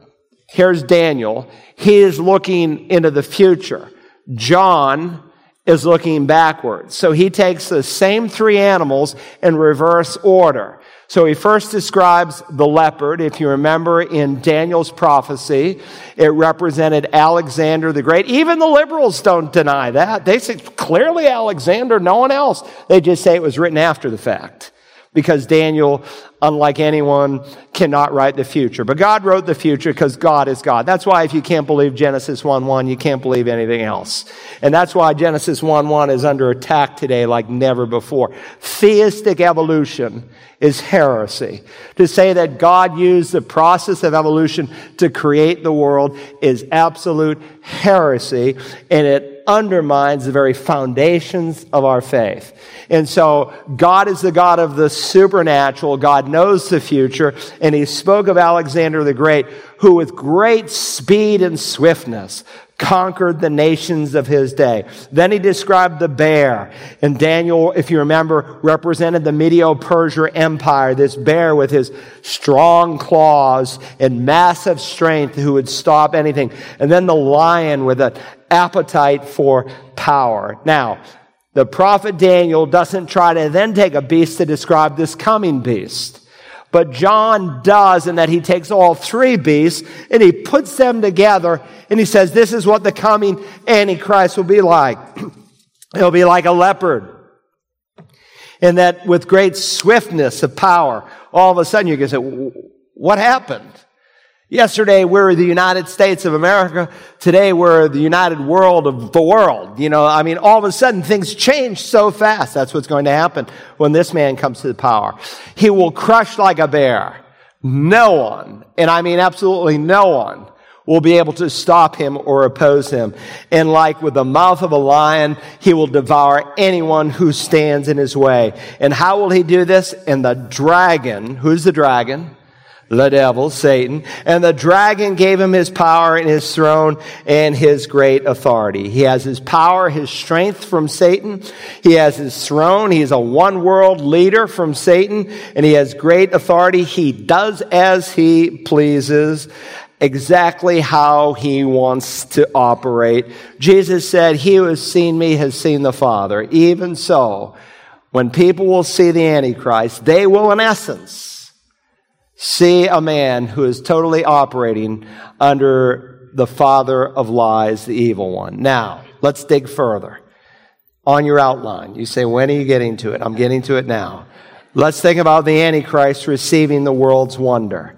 here's Daniel. He is looking into the future. John is looking backwards. So he takes the same three animals in reverse order. So he first describes the leopard. If you remember in Daniel's prophecy, it represented Alexander the Great. Even the liberals don't deny that. They say clearly Alexander, no one else. They just say it was written after the fact because Daniel, unlike anyone, cannot write the future. But God wrote the future because God is God. That's why if you can't believe Genesis 1 1, you can't believe anything else. And that's why Genesis 1 1 is under attack today like never before. Theistic evolution is heresy. To say that God used the process of evolution to create the world is absolute heresy, and it undermines the very foundations of our faith. And so God is the God of the supernatural. God knows the future. And he spoke of Alexander the Great, who with great speed and swiftness conquered the nations of his day. Then he described the bear. And Daniel, if you remember, represented the Medo-Persia Empire, this bear with his strong claws and massive strength who would stop anything. And then the lion with an appetite for power. Now, the prophet Daniel doesn't try to then take a beast to describe this coming beast. But John does in that he takes all three beasts and he puts them together and he says, this is what the coming Antichrist will be like. *clears throat* He'll be like a leopard. And that with great swiftness of power, all of a sudden you can say, what happened? Yesterday, we're the United States of America. Today, we're the United World of the world. You know, I mean, all of a sudden, things change so fast. That's what's going to happen when this man comes to the power. He will crush like a bear. No one, and I mean absolutely no one, will be able to stop him or oppose him. And like with the mouth of a lion, he will devour anyone who stands in his way. And how will he do this? And the dragon, who's the dragon? The devil, Satan, and the dragon gave him his power and his throne and his great authority. He has his power, his strength from Satan. He has his throne. He is a one world leader from Satan and he has great authority. He does as he pleases exactly how he wants to operate. Jesus said, he who has seen me has seen the Father. Even so, when people will see the Antichrist, they will in essence see a man who is totally operating under the father of lies, the evil one. Now, let's dig further. On your outline, you say, when are you getting to it? I'm getting to it now. Let's think about the Antichrist receiving the world's wonder.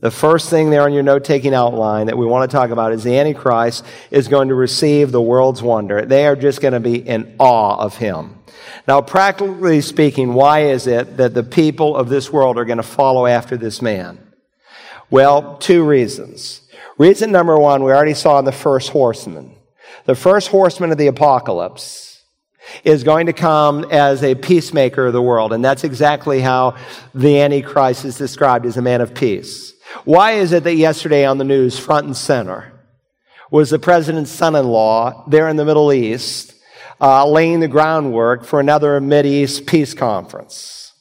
The first thing there on your note taking outline that we want to talk about is the Antichrist is going to receive the world's wonder. They are just going to be in awe of him. Now, practically speaking, why is it that the people of this world are going to follow after this man? Well, two reasons. Reason number one, we already saw in the first horseman. The first horseman of the apocalypse is going to come as a peacemaker of the world. And that's exactly how the Antichrist is described as a man of peace. Why is it that yesterday on the news, front and center, was the president's son in law there in the Middle East uh, laying the groundwork for another East peace conference?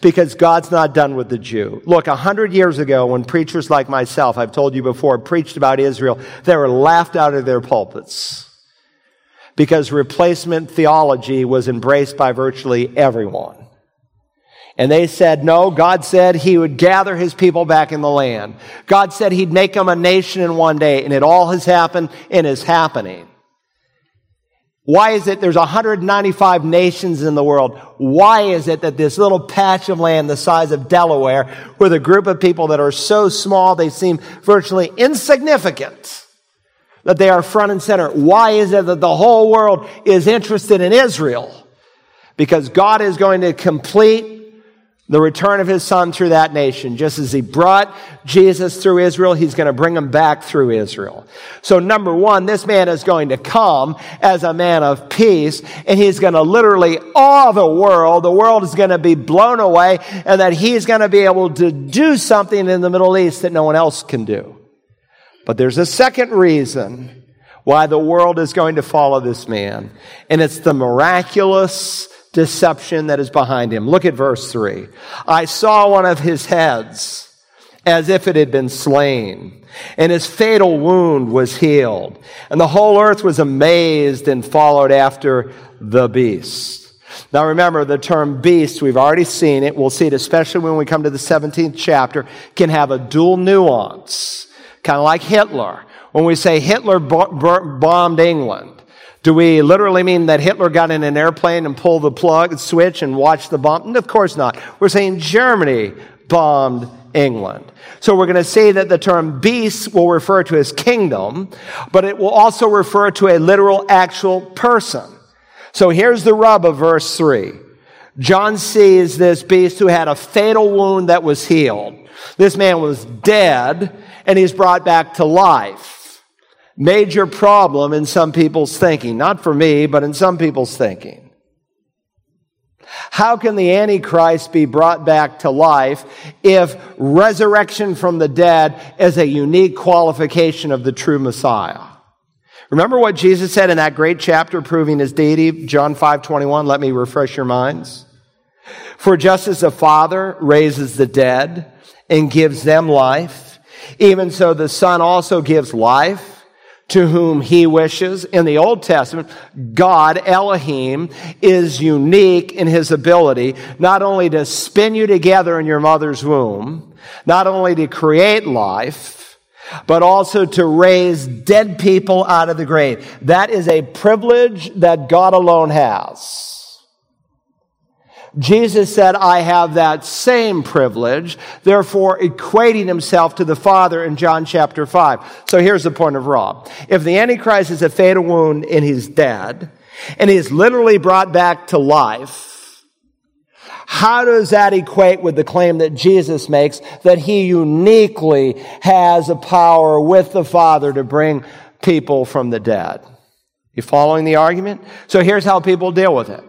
Because God's not done with the Jew. Look, a hundred years ago, when preachers like myself, I've told you before, preached about Israel, they were laughed out of their pulpits because replacement theology was embraced by virtually everyone. And they said, no, God said he would gather his people back in the land. God said he'd make them a nation in one day, and it all has happened and is happening. Why is it there's 195 nations in the world? Why is it that this little patch of land the size of Delaware, with a group of people that are so small they seem virtually insignificant, that they are front and center? Why is it that the whole world is interested in Israel? Because God is going to complete the return of his son through that nation. Just as he brought Jesus through Israel, he's going to bring him back through Israel. So number one, this man is going to come as a man of peace and he's going to literally awe the world. The world is going to be blown away and that he's going to be able to do something in the Middle East that no one else can do. But there's a second reason why the world is going to follow this man. And it's the miraculous deception that is behind him. Look at verse 3. I saw one of his heads as if it had been slain, and his fatal wound was healed. And the whole earth was amazed and followed after the beast. Now remember, the term beast, we've already seen it. We'll see it especially when we come to the 17th chapter, can have a dual nuance. Kind of like Hitler. When we say Hitler bombed England, do we literally mean that Hitler got in an airplane and pulled the plug switch and watched the bomb? Of course not. We're saying Germany bombed England. So we're going to say that the term beast will refer to his kingdom, but it will also refer to a literal actual person. So here's the rub of verse 3. John sees this beast who had a fatal wound that was healed. This man was dead and he's brought back to life major problem in some people's thinking. Not for me, but in some people's thinking. How can the Antichrist be brought back to life if resurrection from the dead is a unique qualification of the true Messiah? Remember what Jesus said in that great chapter proving his deity, John 5 21? Let me refresh your minds. For just as the Father raises the dead and gives them life, even so the Son also gives life to whom he wishes. In the Old Testament, God, Elohim, is unique in his ability not only to spin you together in your mother's womb, not only to create life, but also to raise dead people out of the grave. That is a privilege that God alone has. Jesus said, I have that same privilege, therefore equating himself to the Father in John chapter 5. So here's the point of Rob. If the Antichrist is a fatal wound and he's dead, and he's literally brought back to life, how does that equate with the claim that Jesus makes that he uniquely has a power with the Father to bring people from the dead? You following the argument? So here's how people deal with it.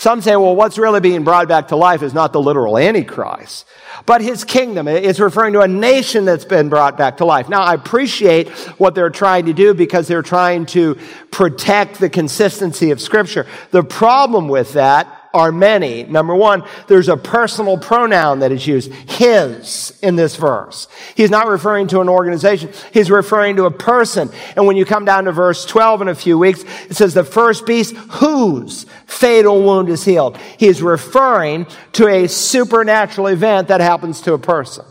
Some say, well, what's really being brought back to life is not the literal Antichrist, but his kingdom. It's referring to a nation that's been brought back to life. Now, I appreciate what they're trying to do because they're trying to protect the consistency of Scripture. The problem with that are many. Number one, there's a personal pronoun that is used, his, in this verse. He's not referring to an organization. He's referring to a person. And when you come down to verse 12 in a few weeks, it says the first beast whose fatal wound is healed. He's referring to a supernatural event that happens to a person.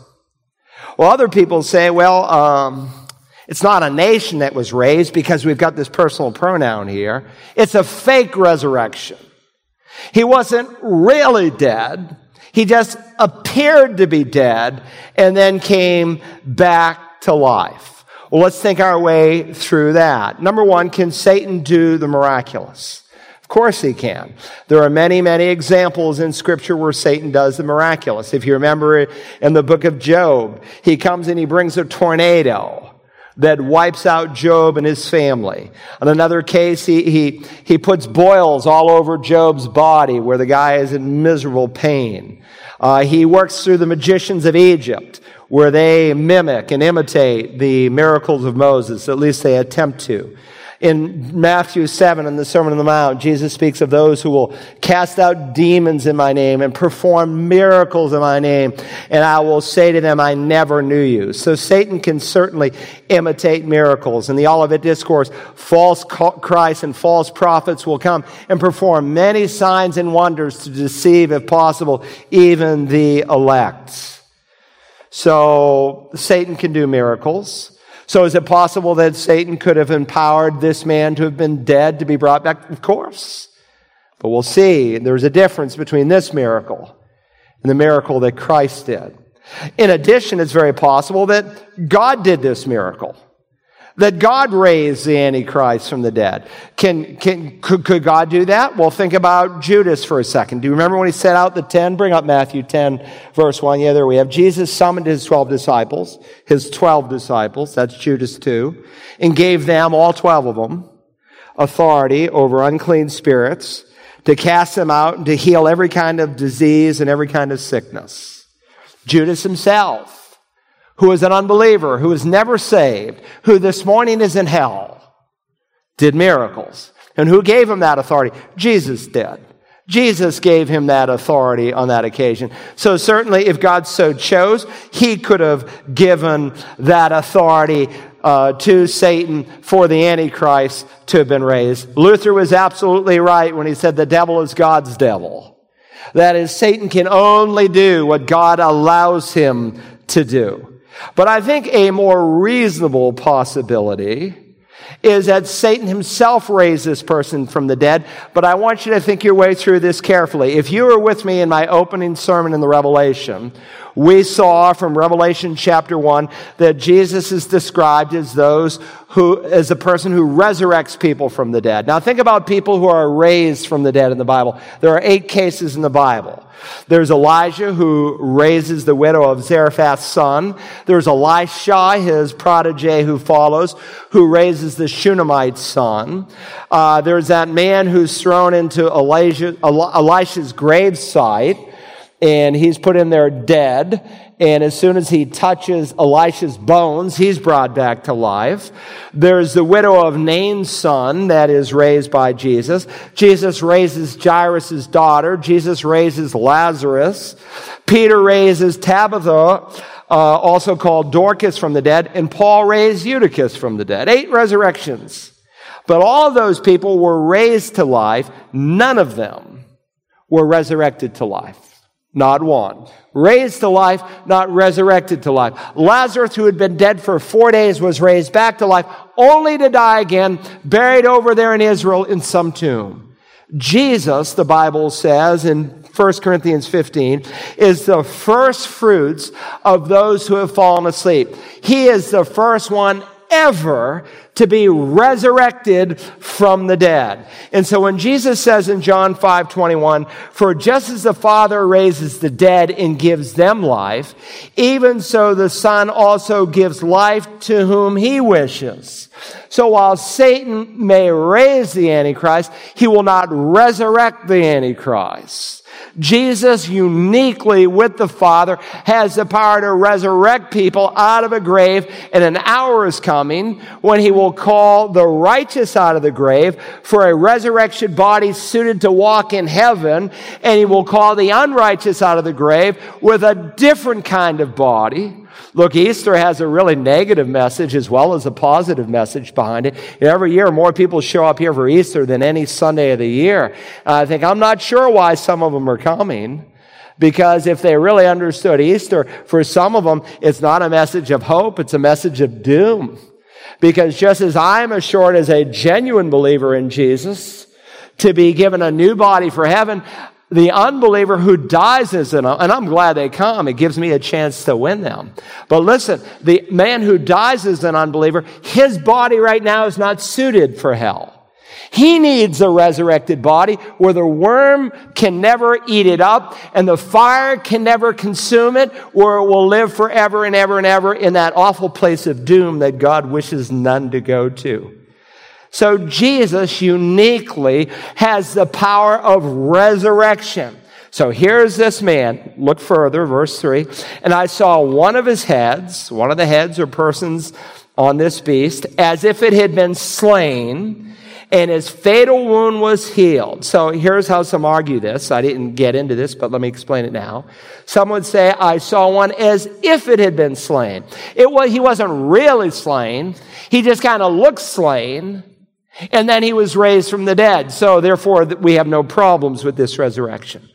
Well, other people say, well, um, it's not a nation that was raised because we've got this personal pronoun here. It's a fake resurrection. He wasn't really dead. He just appeared to be dead and then came back to life. Well, let's think our way through that. Number one, can Satan do the miraculous? Of course he can. There are many, many examples in scripture where Satan does the miraculous. If you remember in the book of Job, he comes and he brings a tornado that wipes out Job and his family. In another case, he, he, he puts boils all over Job's body where the guy is in miserable pain. Uh, he works through the magicians of Egypt where they mimic and imitate the miracles of Moses, at least they attempt to. In Matthew 7 in the Sermon on the Mount, Jesus speaks of those who will cast out demons in my name and perform miracles in my name, and I will say to them, I never knew you. So Satan can certainly imitate miracles. In the Olivet Discourse, false Christ and false prophets will come and perform many signs and wonders to deceive, if possible, even the elect. So Satan can do miracles. So is it possible that Satan could have empowered this man to have been dead to be brought back? Of course. But we'll see. There's a difference between this miracle and the miracle that Christ did. In addition, it's very possible that God did this miracle. That God raised the Antichrist from the dead. Can, can, could, could God do that? Well, think about Judas for a second. Do you remember when he set out the 10? Bring up Matthew 10, verse 1. Yeah, there we have. Jesus summoned his 12 disciples, his 12 disciples, that's Judas too, and gave them, all 12 of them, authority over unclean spirits to cast them out and to heal every kind of disease and every kind of sickness. Judas himself who is an unbeliever, who is never saved, who this morning is in hell, did miracles. And who gave him that authority? Jesus did. Jesus gave him that authority on that occasion. So certainly, if God so chose, he could have given that authority uh, to Satan for the Antichrist to have been raised. Luther was absolutely right when he said the devil is God's devil. That is, Satan can only do what God allows him to do. But I think a more reasonable possibility is that Satan himself raised this person from the dead. But I want you to think your way through this carefully. If you were with me in my opening sermon in the Revelation, we saw from Revelation chapter 1 that Jesus is described as those who, as a person who resurrects people from the dead. Now think about people who are raised from the dead in the Bible. There are eight cases in the Bible. There's Elijah who raises the widow of Zarephath's son. There's Elisha, his protege who follows, who raises the Shunammite's son. Uh, there's that man who's thrown into Elijah, Elisha's gravesite and he's put in there dead. And as soon as he touches Elisha's bones, he's brought back to life. There's the widow of Nain's son that is raised by Jesus. Jesus raises Jairus' daughter. Jesus raises Lazarus. Peter raises Tabitha, uh, also called Dorcas from the dead. And Paul raised Eutychus from the dead. Eight resurrections. But all those people were raised to life. None of them were resurrected to life. Not one. Raised to life, not resurrected to life. Lazarus, who had been dead for four days, was raised back to life, only to die again, buried over there in Israel in some tomb. Jesus, the Bible says in 1 Corinthians 15, is the first fruits of those who have fallen asleep. He is the first one ever to be resurrected from the dead. And so when Jesus says in John 5 21, for just as the Father raises the dead and gives them life, even so the Son also gives life to whom he wishes. So while Satan may raise the Antichrist, he will not resurrect the Antichrist. Jesus uniquely with the Father has the power to resurrect people out of a grave and an hour is coming when he will call the righteous out of the grave for a resurrection body suited to walk in heaven and he will call the unrighteous out of the grave with a different kind of body Look, Easter has a really negative message as well as a positive message behind it. Every year, more people show up here for Easter than any Sunday of the year. I think I'm not sure why some of them are coming. Because if they really understood Easter, for some of them, it's not a message of hope, it's a message of doom. Because just as I'm assured as a genuine believer in Jesus to be given a new body for heaven, the unbeliever who dies as an, and I'm glad they come. It gives me a chance to win them. But listen, the man who dies as an unbeliever, his body right now is not suited for hell. He needs a resurrected body where the worm can never eat it up and the fire can never consume it, where it will live forever and ever and ever in that awful place of doom that God wishes none to go to. So Jesus uniquely has the power of resurrection. So here's this man. Look further, verse 3. And I saw one of his heads, one of the heads or persons on this beast, as if it had been slain, and his fatal wound was healed. So here's how some argue this. I didn't get into this, but let me explain it now. Some would say, I saw one as if it had been slain. It was, he wasn't really slain. He just kind of looked slain. And then he was raised from the dead. So therefore, we have no problems with this resurrection.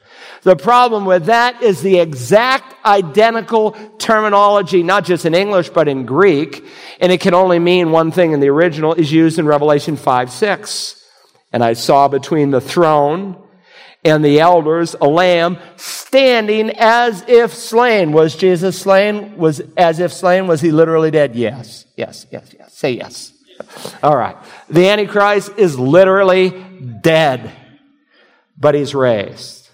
The problem with that is the exact identical terminology, not just in English, but in Greek. And it can only mean one thing in the original is used in Revelation 5 6. And I saw between the throne and the elders a lamb standing as if slain. Was Jesus slain? Was as if slain? Was he literally dead? Yes, yes, yes, yes. Say yes. All right. The Antichrist is literally dead, but he's raised.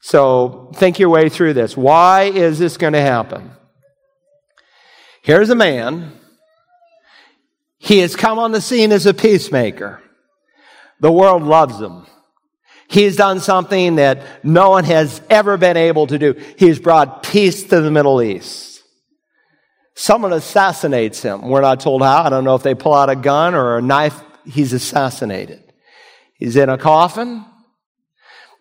So think your way through this. Why is this going to happen? Here's a man. He has come on the scene as a peacemaker. The world loves him. He's done something that no one has ever been able to do. He's brought peace to the Middle East. Someone assassinates him. We're not told how. I don't know if they pull out a gun or a knife. He's assassinated. He's in a coffin.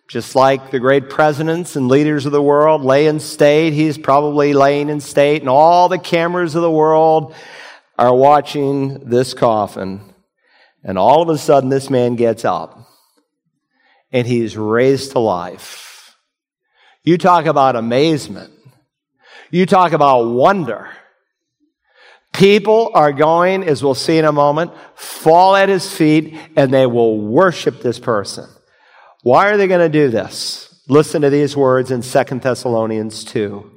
Just like the great presidents and leaders of the world lay in state, he's probably laying in state, and all the cameras of the world are watching this coffin. And all of a sudden, this man gets up and he's raised to life. You talk about amazement. You talk about wonder. People are going, as we'll see in a moment, fall at his feet and they will worship this person. Why are they going to do this? Listen to these words in 2 Thessalonians 2.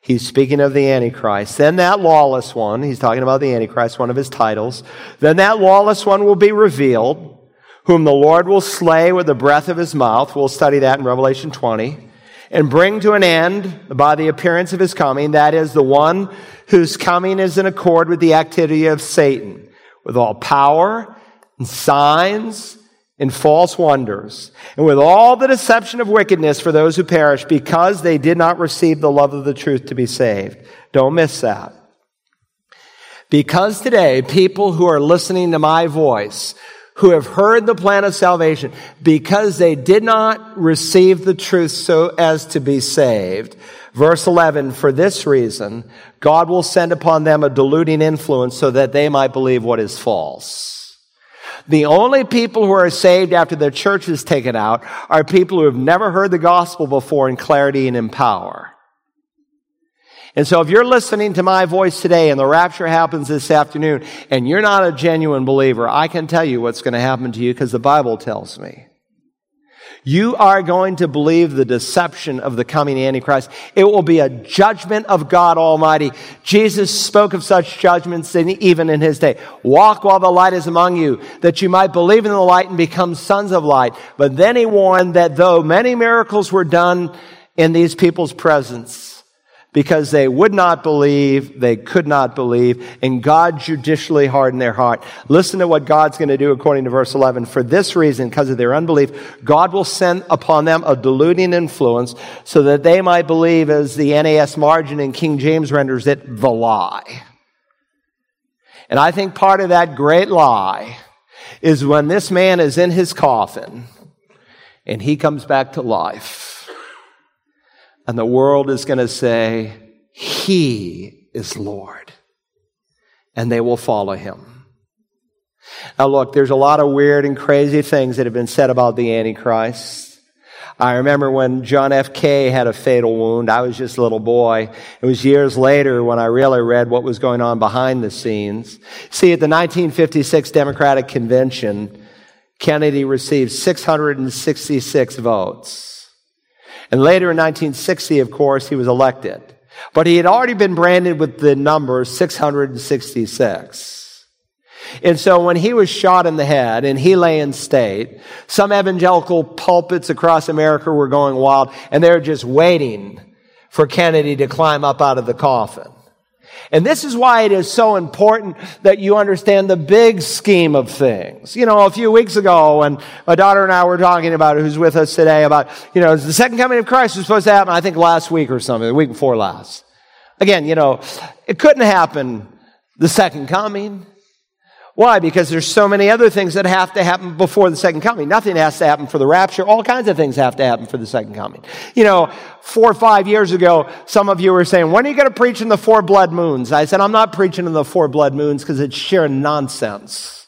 He's speaking of the Antichrist. Then that lawless one, he's talking about the Antichrist, one of his titles. Then that lawless one will be revealed whom the Lord will slay with the breath of his mouth. We'll study that in Revelation 20. And bring to an end by the appearance of his coming. That is the one whose coming is in accord with the activity of Satan, with all power and signs and false wonders, and with all the deception of wickedness for those who perish because they did not receive the love of the truth to be saved. Don't miss that. Because today, people who are listening to my voice who have heard the plan of salvation because they did not receive the truth so as to be saved. Verse 11, for this reason, God will send upon them a deluding influence so that they might believe what is false. The only people who are saved after their church is taken out are people who have never heard the gospel before in clarity and in power. And so if you're listening to my voice today and the rapture happens this afternoon and you're not a genuine believer, I can tell you what's going to happen to you because the Bible tells me. You are going to believe the deception of the coming Antichrist. It will be a judgment of God Almighty. Jesus spoke of such judgments even in his day. Walk while the light is among you, that you might believe in the light and become sons of light. But then he warned that though many miracles were done in these people's presence, because they would not believe, they could not believe, and God judicially hardened their heart. Listen to what God's going to do according to verse 11. For this reason, because of their unbelief, God will send upon them a deluding influence so that they might believe, as the NAS margin in King James renders it, the lie. And I think part of that great lie is when this man is in his coffin and he comes back to life and the world is going to say, He is Lord. And they will follow him. Now, look, there's a lot of weird and crazy things that have been said about the Antichrist. I remember when John F. K. had a fatal wound. I was just a little boy. It was years later when I really read what was going on behind the scenes. See, at the 1956 Democratic Convention, Kennedy received 666 votes. And later in 1960, of course, he was elected. But he had already been branded with the number 666. And so when he was shot in the head and he lay in state, some evangelical pulpits across America were going wild and they were just waiting for Kennedy to climb up out of the coffin. And this is why it is so important that you understand the big scheme of things. You know, a few weeks ago when my daughter and I were talking about it, who's with us today, about, you know, the second coming of Christ was supposed to happen, I think last week or something, the week before last. Again, you know, it couldn't happen the second coming. Why? Because there's so many other things that have to happen before the second coming. Nothing has to happen for the rapture. All kinds of things have to happen for the second coming. You know, four or five years ago, some of you were saying, when are you going to preach in the four blood moons? I said, I'm not preaching in the four blood moons because it's sheer nonsense.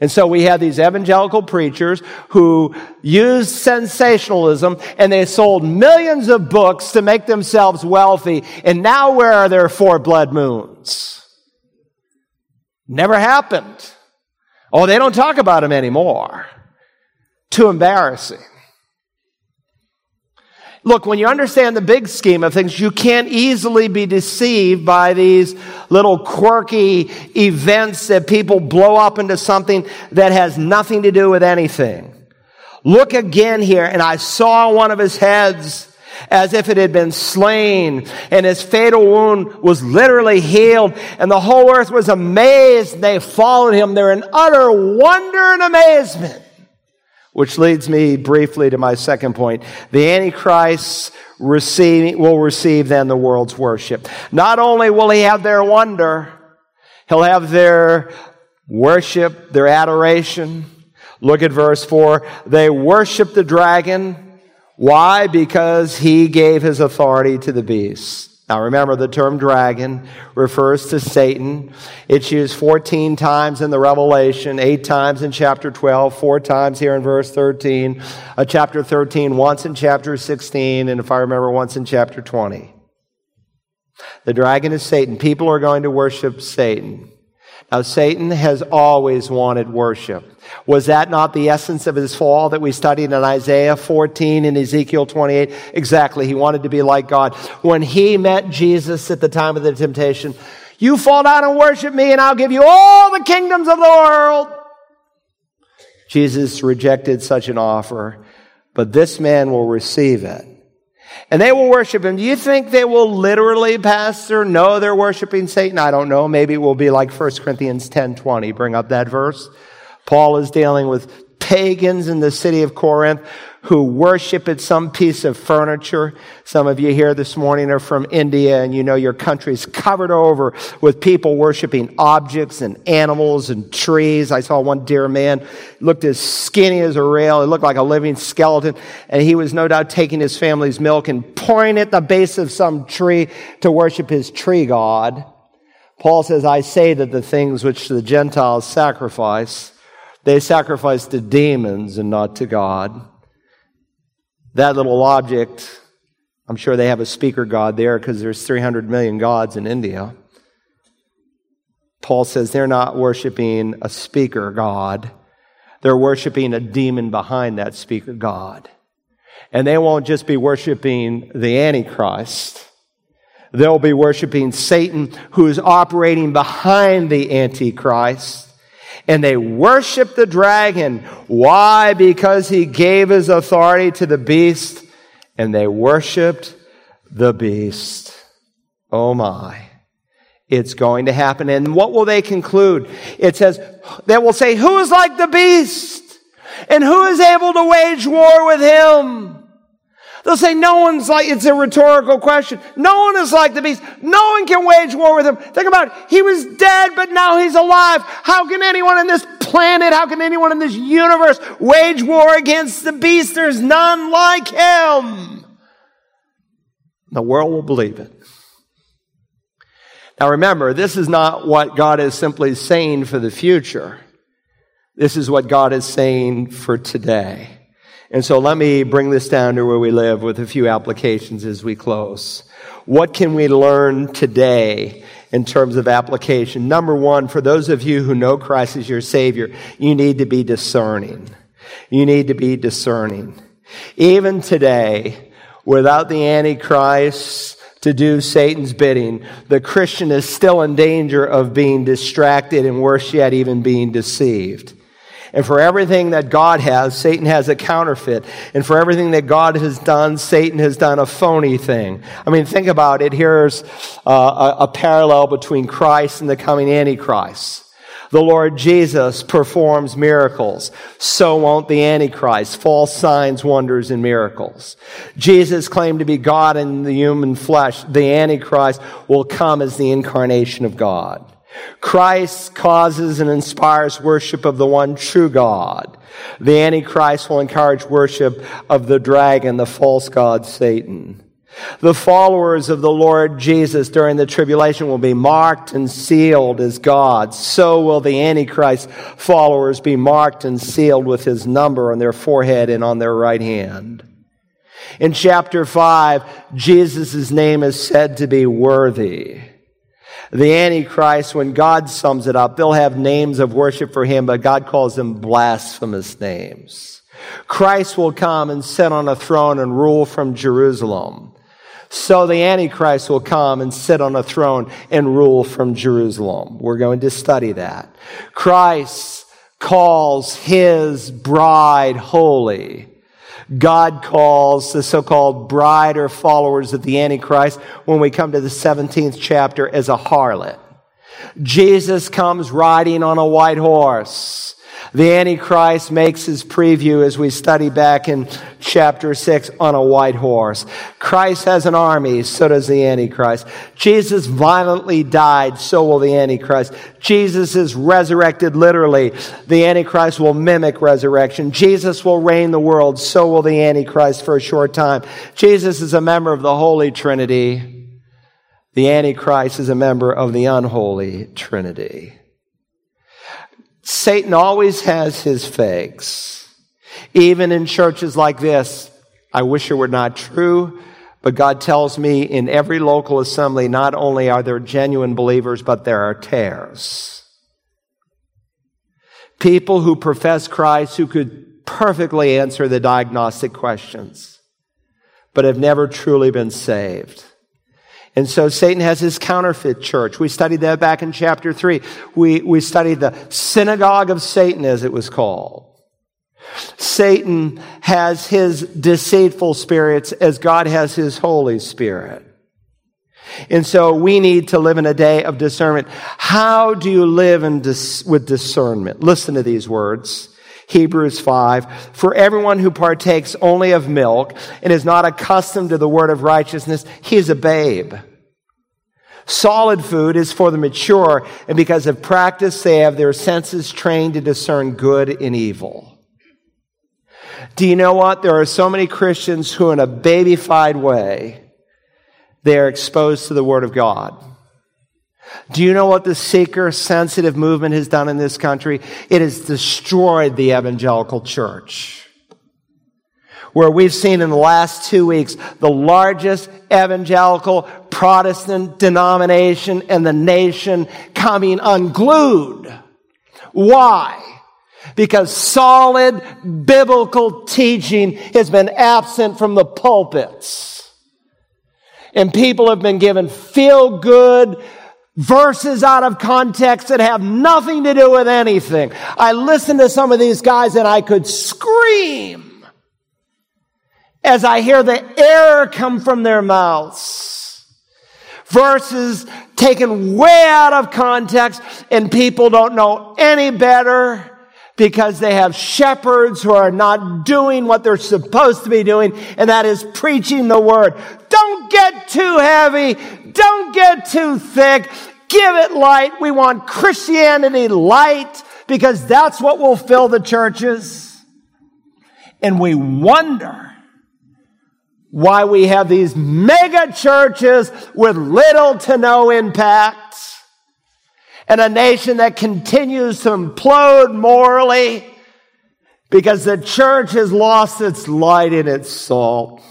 And so we had these evangelical preachers who used sensationalism and they sold millions of books to make themselves wealthy. And now where are their four blood moons? Never happened. Oh, they don't talk about him anymore. too embarrassing. Look, when you understand the big scheme of things, you can't easily be deceived by these little quirky events that people blow up into something that has nothing to do with anything. Look again here, and I saw one of his heads as if it had been slain, and his fatal wound was literally healed, and the whole earth was amazed. They followed him. They're in utter wonder and amazement. Which leads me briefly to my second point. The Antichrist will receive then the world's worship. Not only will he have their wonder, he'll have their worship, their adoration. Look at verse 4. They worship the dragon. Why? Because he gave his authority to the beast. Now remember, the term dragon refers to Satan. It's used 14 times in the Revelation, 8 times in chapter 12, 4 times here in verse 13, uh, chapter 13, once in chapter 16, and if I remember, once in chapter 20. The dragon is Satan. People are going to worship Satan. Now, Satan has always wanted worship. Was that not the essence of his fall that we studied in Isaiah 14 and Ezekiel 28? Exactly. He wanted to be like God. When he met Jesus at the time of the temptation, you fall down and worship me and I'll give you all the kingdoms of the world. Jesus rejected such an offer, but this man will receive it. And they will worship him. Do you think they will literally, Pastor, know they're worshiping Satan? I don't know. Maybe it will be like 1 Corinthians 10 20. Bring up that verse. Paul is dealing with pagans in the city of Corinth who worship at some piece of furniture. Some of you here this morning are from India and you know your country's covered over with people worshiping objects and animals and trees. I saw one dear man looked as skinny as a rail. He looked like a living skeleton and he was no doubt taking his family's milk and pouring it at the base of some tree to worship his tree god. Paul says, I say that the things which the Gentiles sacrifice, they sacrifice to demons and not to God. That little object, I'm sure they have a speaker God there because there's 300 million gods in India. Paul says they're not worshiping a speaker God. They're worshiping a demon behind that speaker God. And they won't just be worshiping the Antichrist. They'll be worshiping Satan who is operating behind the Antichrist and they worshiped the dragon. Why? Because he gave his authority to the beast, and they worshiped the beast. Oh my. It's going to happen. And what will they conclude? It says, they will say, who is like the beast? And who is able to wage war with him? They'll say no one's like, it's a rhetorical question. No one is like the beast. No one can wage war with him. Think about it. He was dead, but now he's alive. How can anyone in this planet, how can anyone in this universe wage war against the beast? There's none like him. The world will believe it. Now remember, this is not what God is simply saying for the future. This is what God is saying for today. And so let me bring this down to where we live with a few applications as we close. What can we learn today in terms of application? Number one, for those of you who know Christ as your Savior, you need to be discerning. You need to be discerning. Even today, without the Antichrist to do Satan's bidding, the Christian is still in danger of being distracted and worse yet, even being deceived. And for everything that God has, Satan has a counterfeit. And for everything that God has done, Satan has done a phony thing. I mean, think about it. Here's uh, a, a parallel between Christ and the coming Antichrist. The Lord Jesus performs miracles. So won't the Antichrist. False signs, wonders, and miracles. Jesus claimed to be God in the human flesh. The Antichrist will come as the incarnation of God. Christ causes and inspires worship of the one true God. The Antichrist will encourage worship of the dragon, the false god Satan. The followers of the Lord Jesus during the tribulation will be marked and sealed as God. So will the Antichrist followers be marked and sealed with his number on their forehead and on their right hand. In chapter 5, Jesus' name is said to be worthy. The Antichrist, when God sums it up, they'll have names of worship for him, but God calls them blasphemous names. Christ will come and sit on a throne and rule from Jerusalem. So the Antichrist will come and sit on a throne and rule from Jerusalem. We're going to study that. Christ calls his bride holy. God calls the so-called bride or followers of the Antichrist when we come to the 17th chapter as a harlot. Jesus comes riding on a white horse. The Antichrist makes his preview as we study back in chapter 6 on a white horse. Christ has an army, so does the Antichrist. Jesus violently died, so will the Antichrist. Jesus is resurrected literally. The Antichrist will mimic resurrection. Jesus will reign the world, so will the Antichrist for a short time. Jesus is a member of the Holy Trinity. The Antichrist is a member of the unholy Trinity. Satan always has his fakes. Even in churches like this, I wish it were not true, but God tells me in every local assembly, not only are there genuine believers, but there are tares. People who profess Christ who could perfectly answer the diagnostic questions, but have never truly been saved. And so Satan has his counterfeit church. We studied that back in chapter three. We, we studied the synagogue of Satan, as it was called. Satan has his deceitful spirits as God has his Holy Spirit. And so we need to live in a day of discernment. How do you live dis- with discernment? Listen to these words. Hebrews 5. For everyone who partakes only of milk and is not accustomed to the word of righteousness, he is a babe. Solid food is for the mature, and because of practice, they have their senses trained to discern good and evil. Do you know what? There are so many Christians who, in a babyfied way, they are exposed to the Word of God. Do you know what the seeker sensitive movement has done in this country? It has destroyed the evangelical church. Where we've seen in the last two weeks the largest evangelical Protestant denomination in the nation coming unglued. Why? Because solid biblical teaching has been absent from the pulpits. And people have been given feel good verses out of context that have nothing to do with anything. I listened to some of these guys and I could scream as I hear the air come from their mouths. Verses taken way out of context and people don't know any better because they have shepherds who are not doing what they're supposed to be doing, and that is preaching the word. Don't get too heavy. Don't get too thick. Give it light. We want Christianity light because that's what will fill the churches. And we wonder why we have these mega churches with little to no impact and a nation that continues to implode morally because the church has lost its light and its salt.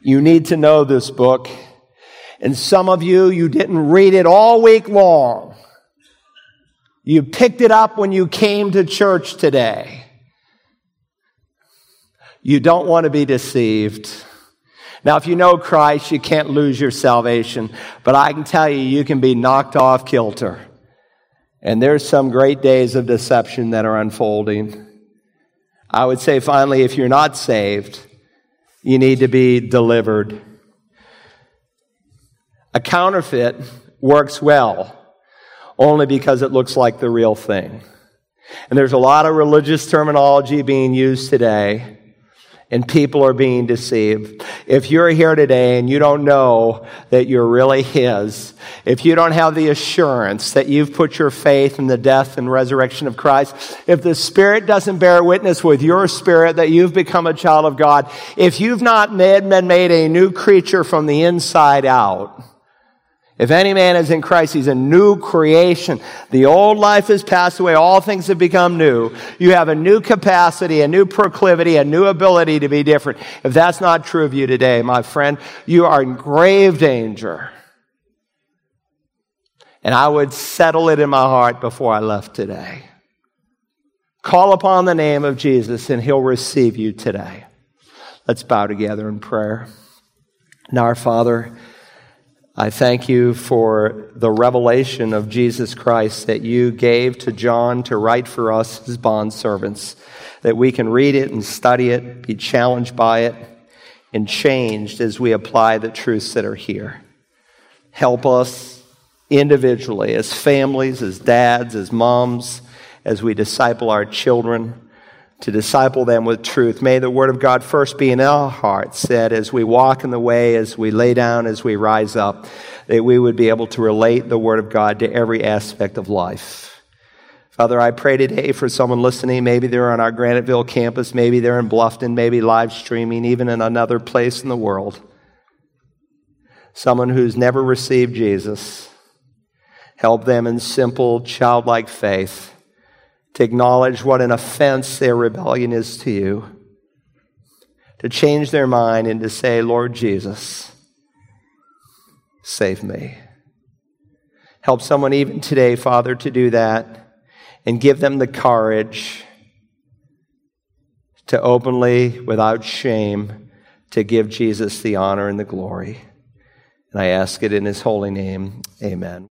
You need to know this book. And some of you, you didn't read it all week long. You picked it up when you came to church today. You don't want to be deceived. Now, if you know Christ, you can't lose your salvation, but I can tell you, you can be knocked off kilter. And there's some great days of deception that are unfolding. I would say, finally, if you're not saved, you need to be delivered. A counterfeit works well only because it looks like the real thing. And there's a lot of religious terminology being used today and people are being deceived. If you're here today and you don't know that you're really His, if you don't have the assurance that you've put your faith in the death and resurrection of Christ, if the Spirit doesn't bear witness with your spirit that you've become a child of God, if you've not been made a new creature from the inside out, if any man is in Christ, he's a new creation. The old life has passed away. All things have become new. You have a new capacity, a new proclivity, a new ability to be different. If that's not true of you today, my friend, you are in grave danger. and I would settle it in my heart before I left today. Call upon the name of Jesus, and he'll receive you today. Let's bow together in prayer. Now, our Father, I thank you for the revelation of Jesus Christ that you gave to John to write for us, his bondservants, that we can read it and study it, be challenged by it, and changed as we apply the truths that are here. Help us individually, as families, as dads, as moms, as we disciple our children to disciple them with truth. May the Word of God first be in our hearts, that as we walk in the way, as we lay down, as we rise up, that we would be able to relate the Word of God to every aspect of life. Father, I pray today for someone listening. Maybe they're on our Graniteville campus, maybe they're in Bluffton, maybe live streaming, even in another place in the world. Someone who's never received Jesus. Help them in simple, childlike faith to acknowledge what an offense their rebellion is to you, to change their mind and to say, Lord Jesus, save me. Help someone even today, Father, to do that and give them the courage to openly, without shame, to give Jesus the honor and the glory. And I ask it in his holy name. Amen.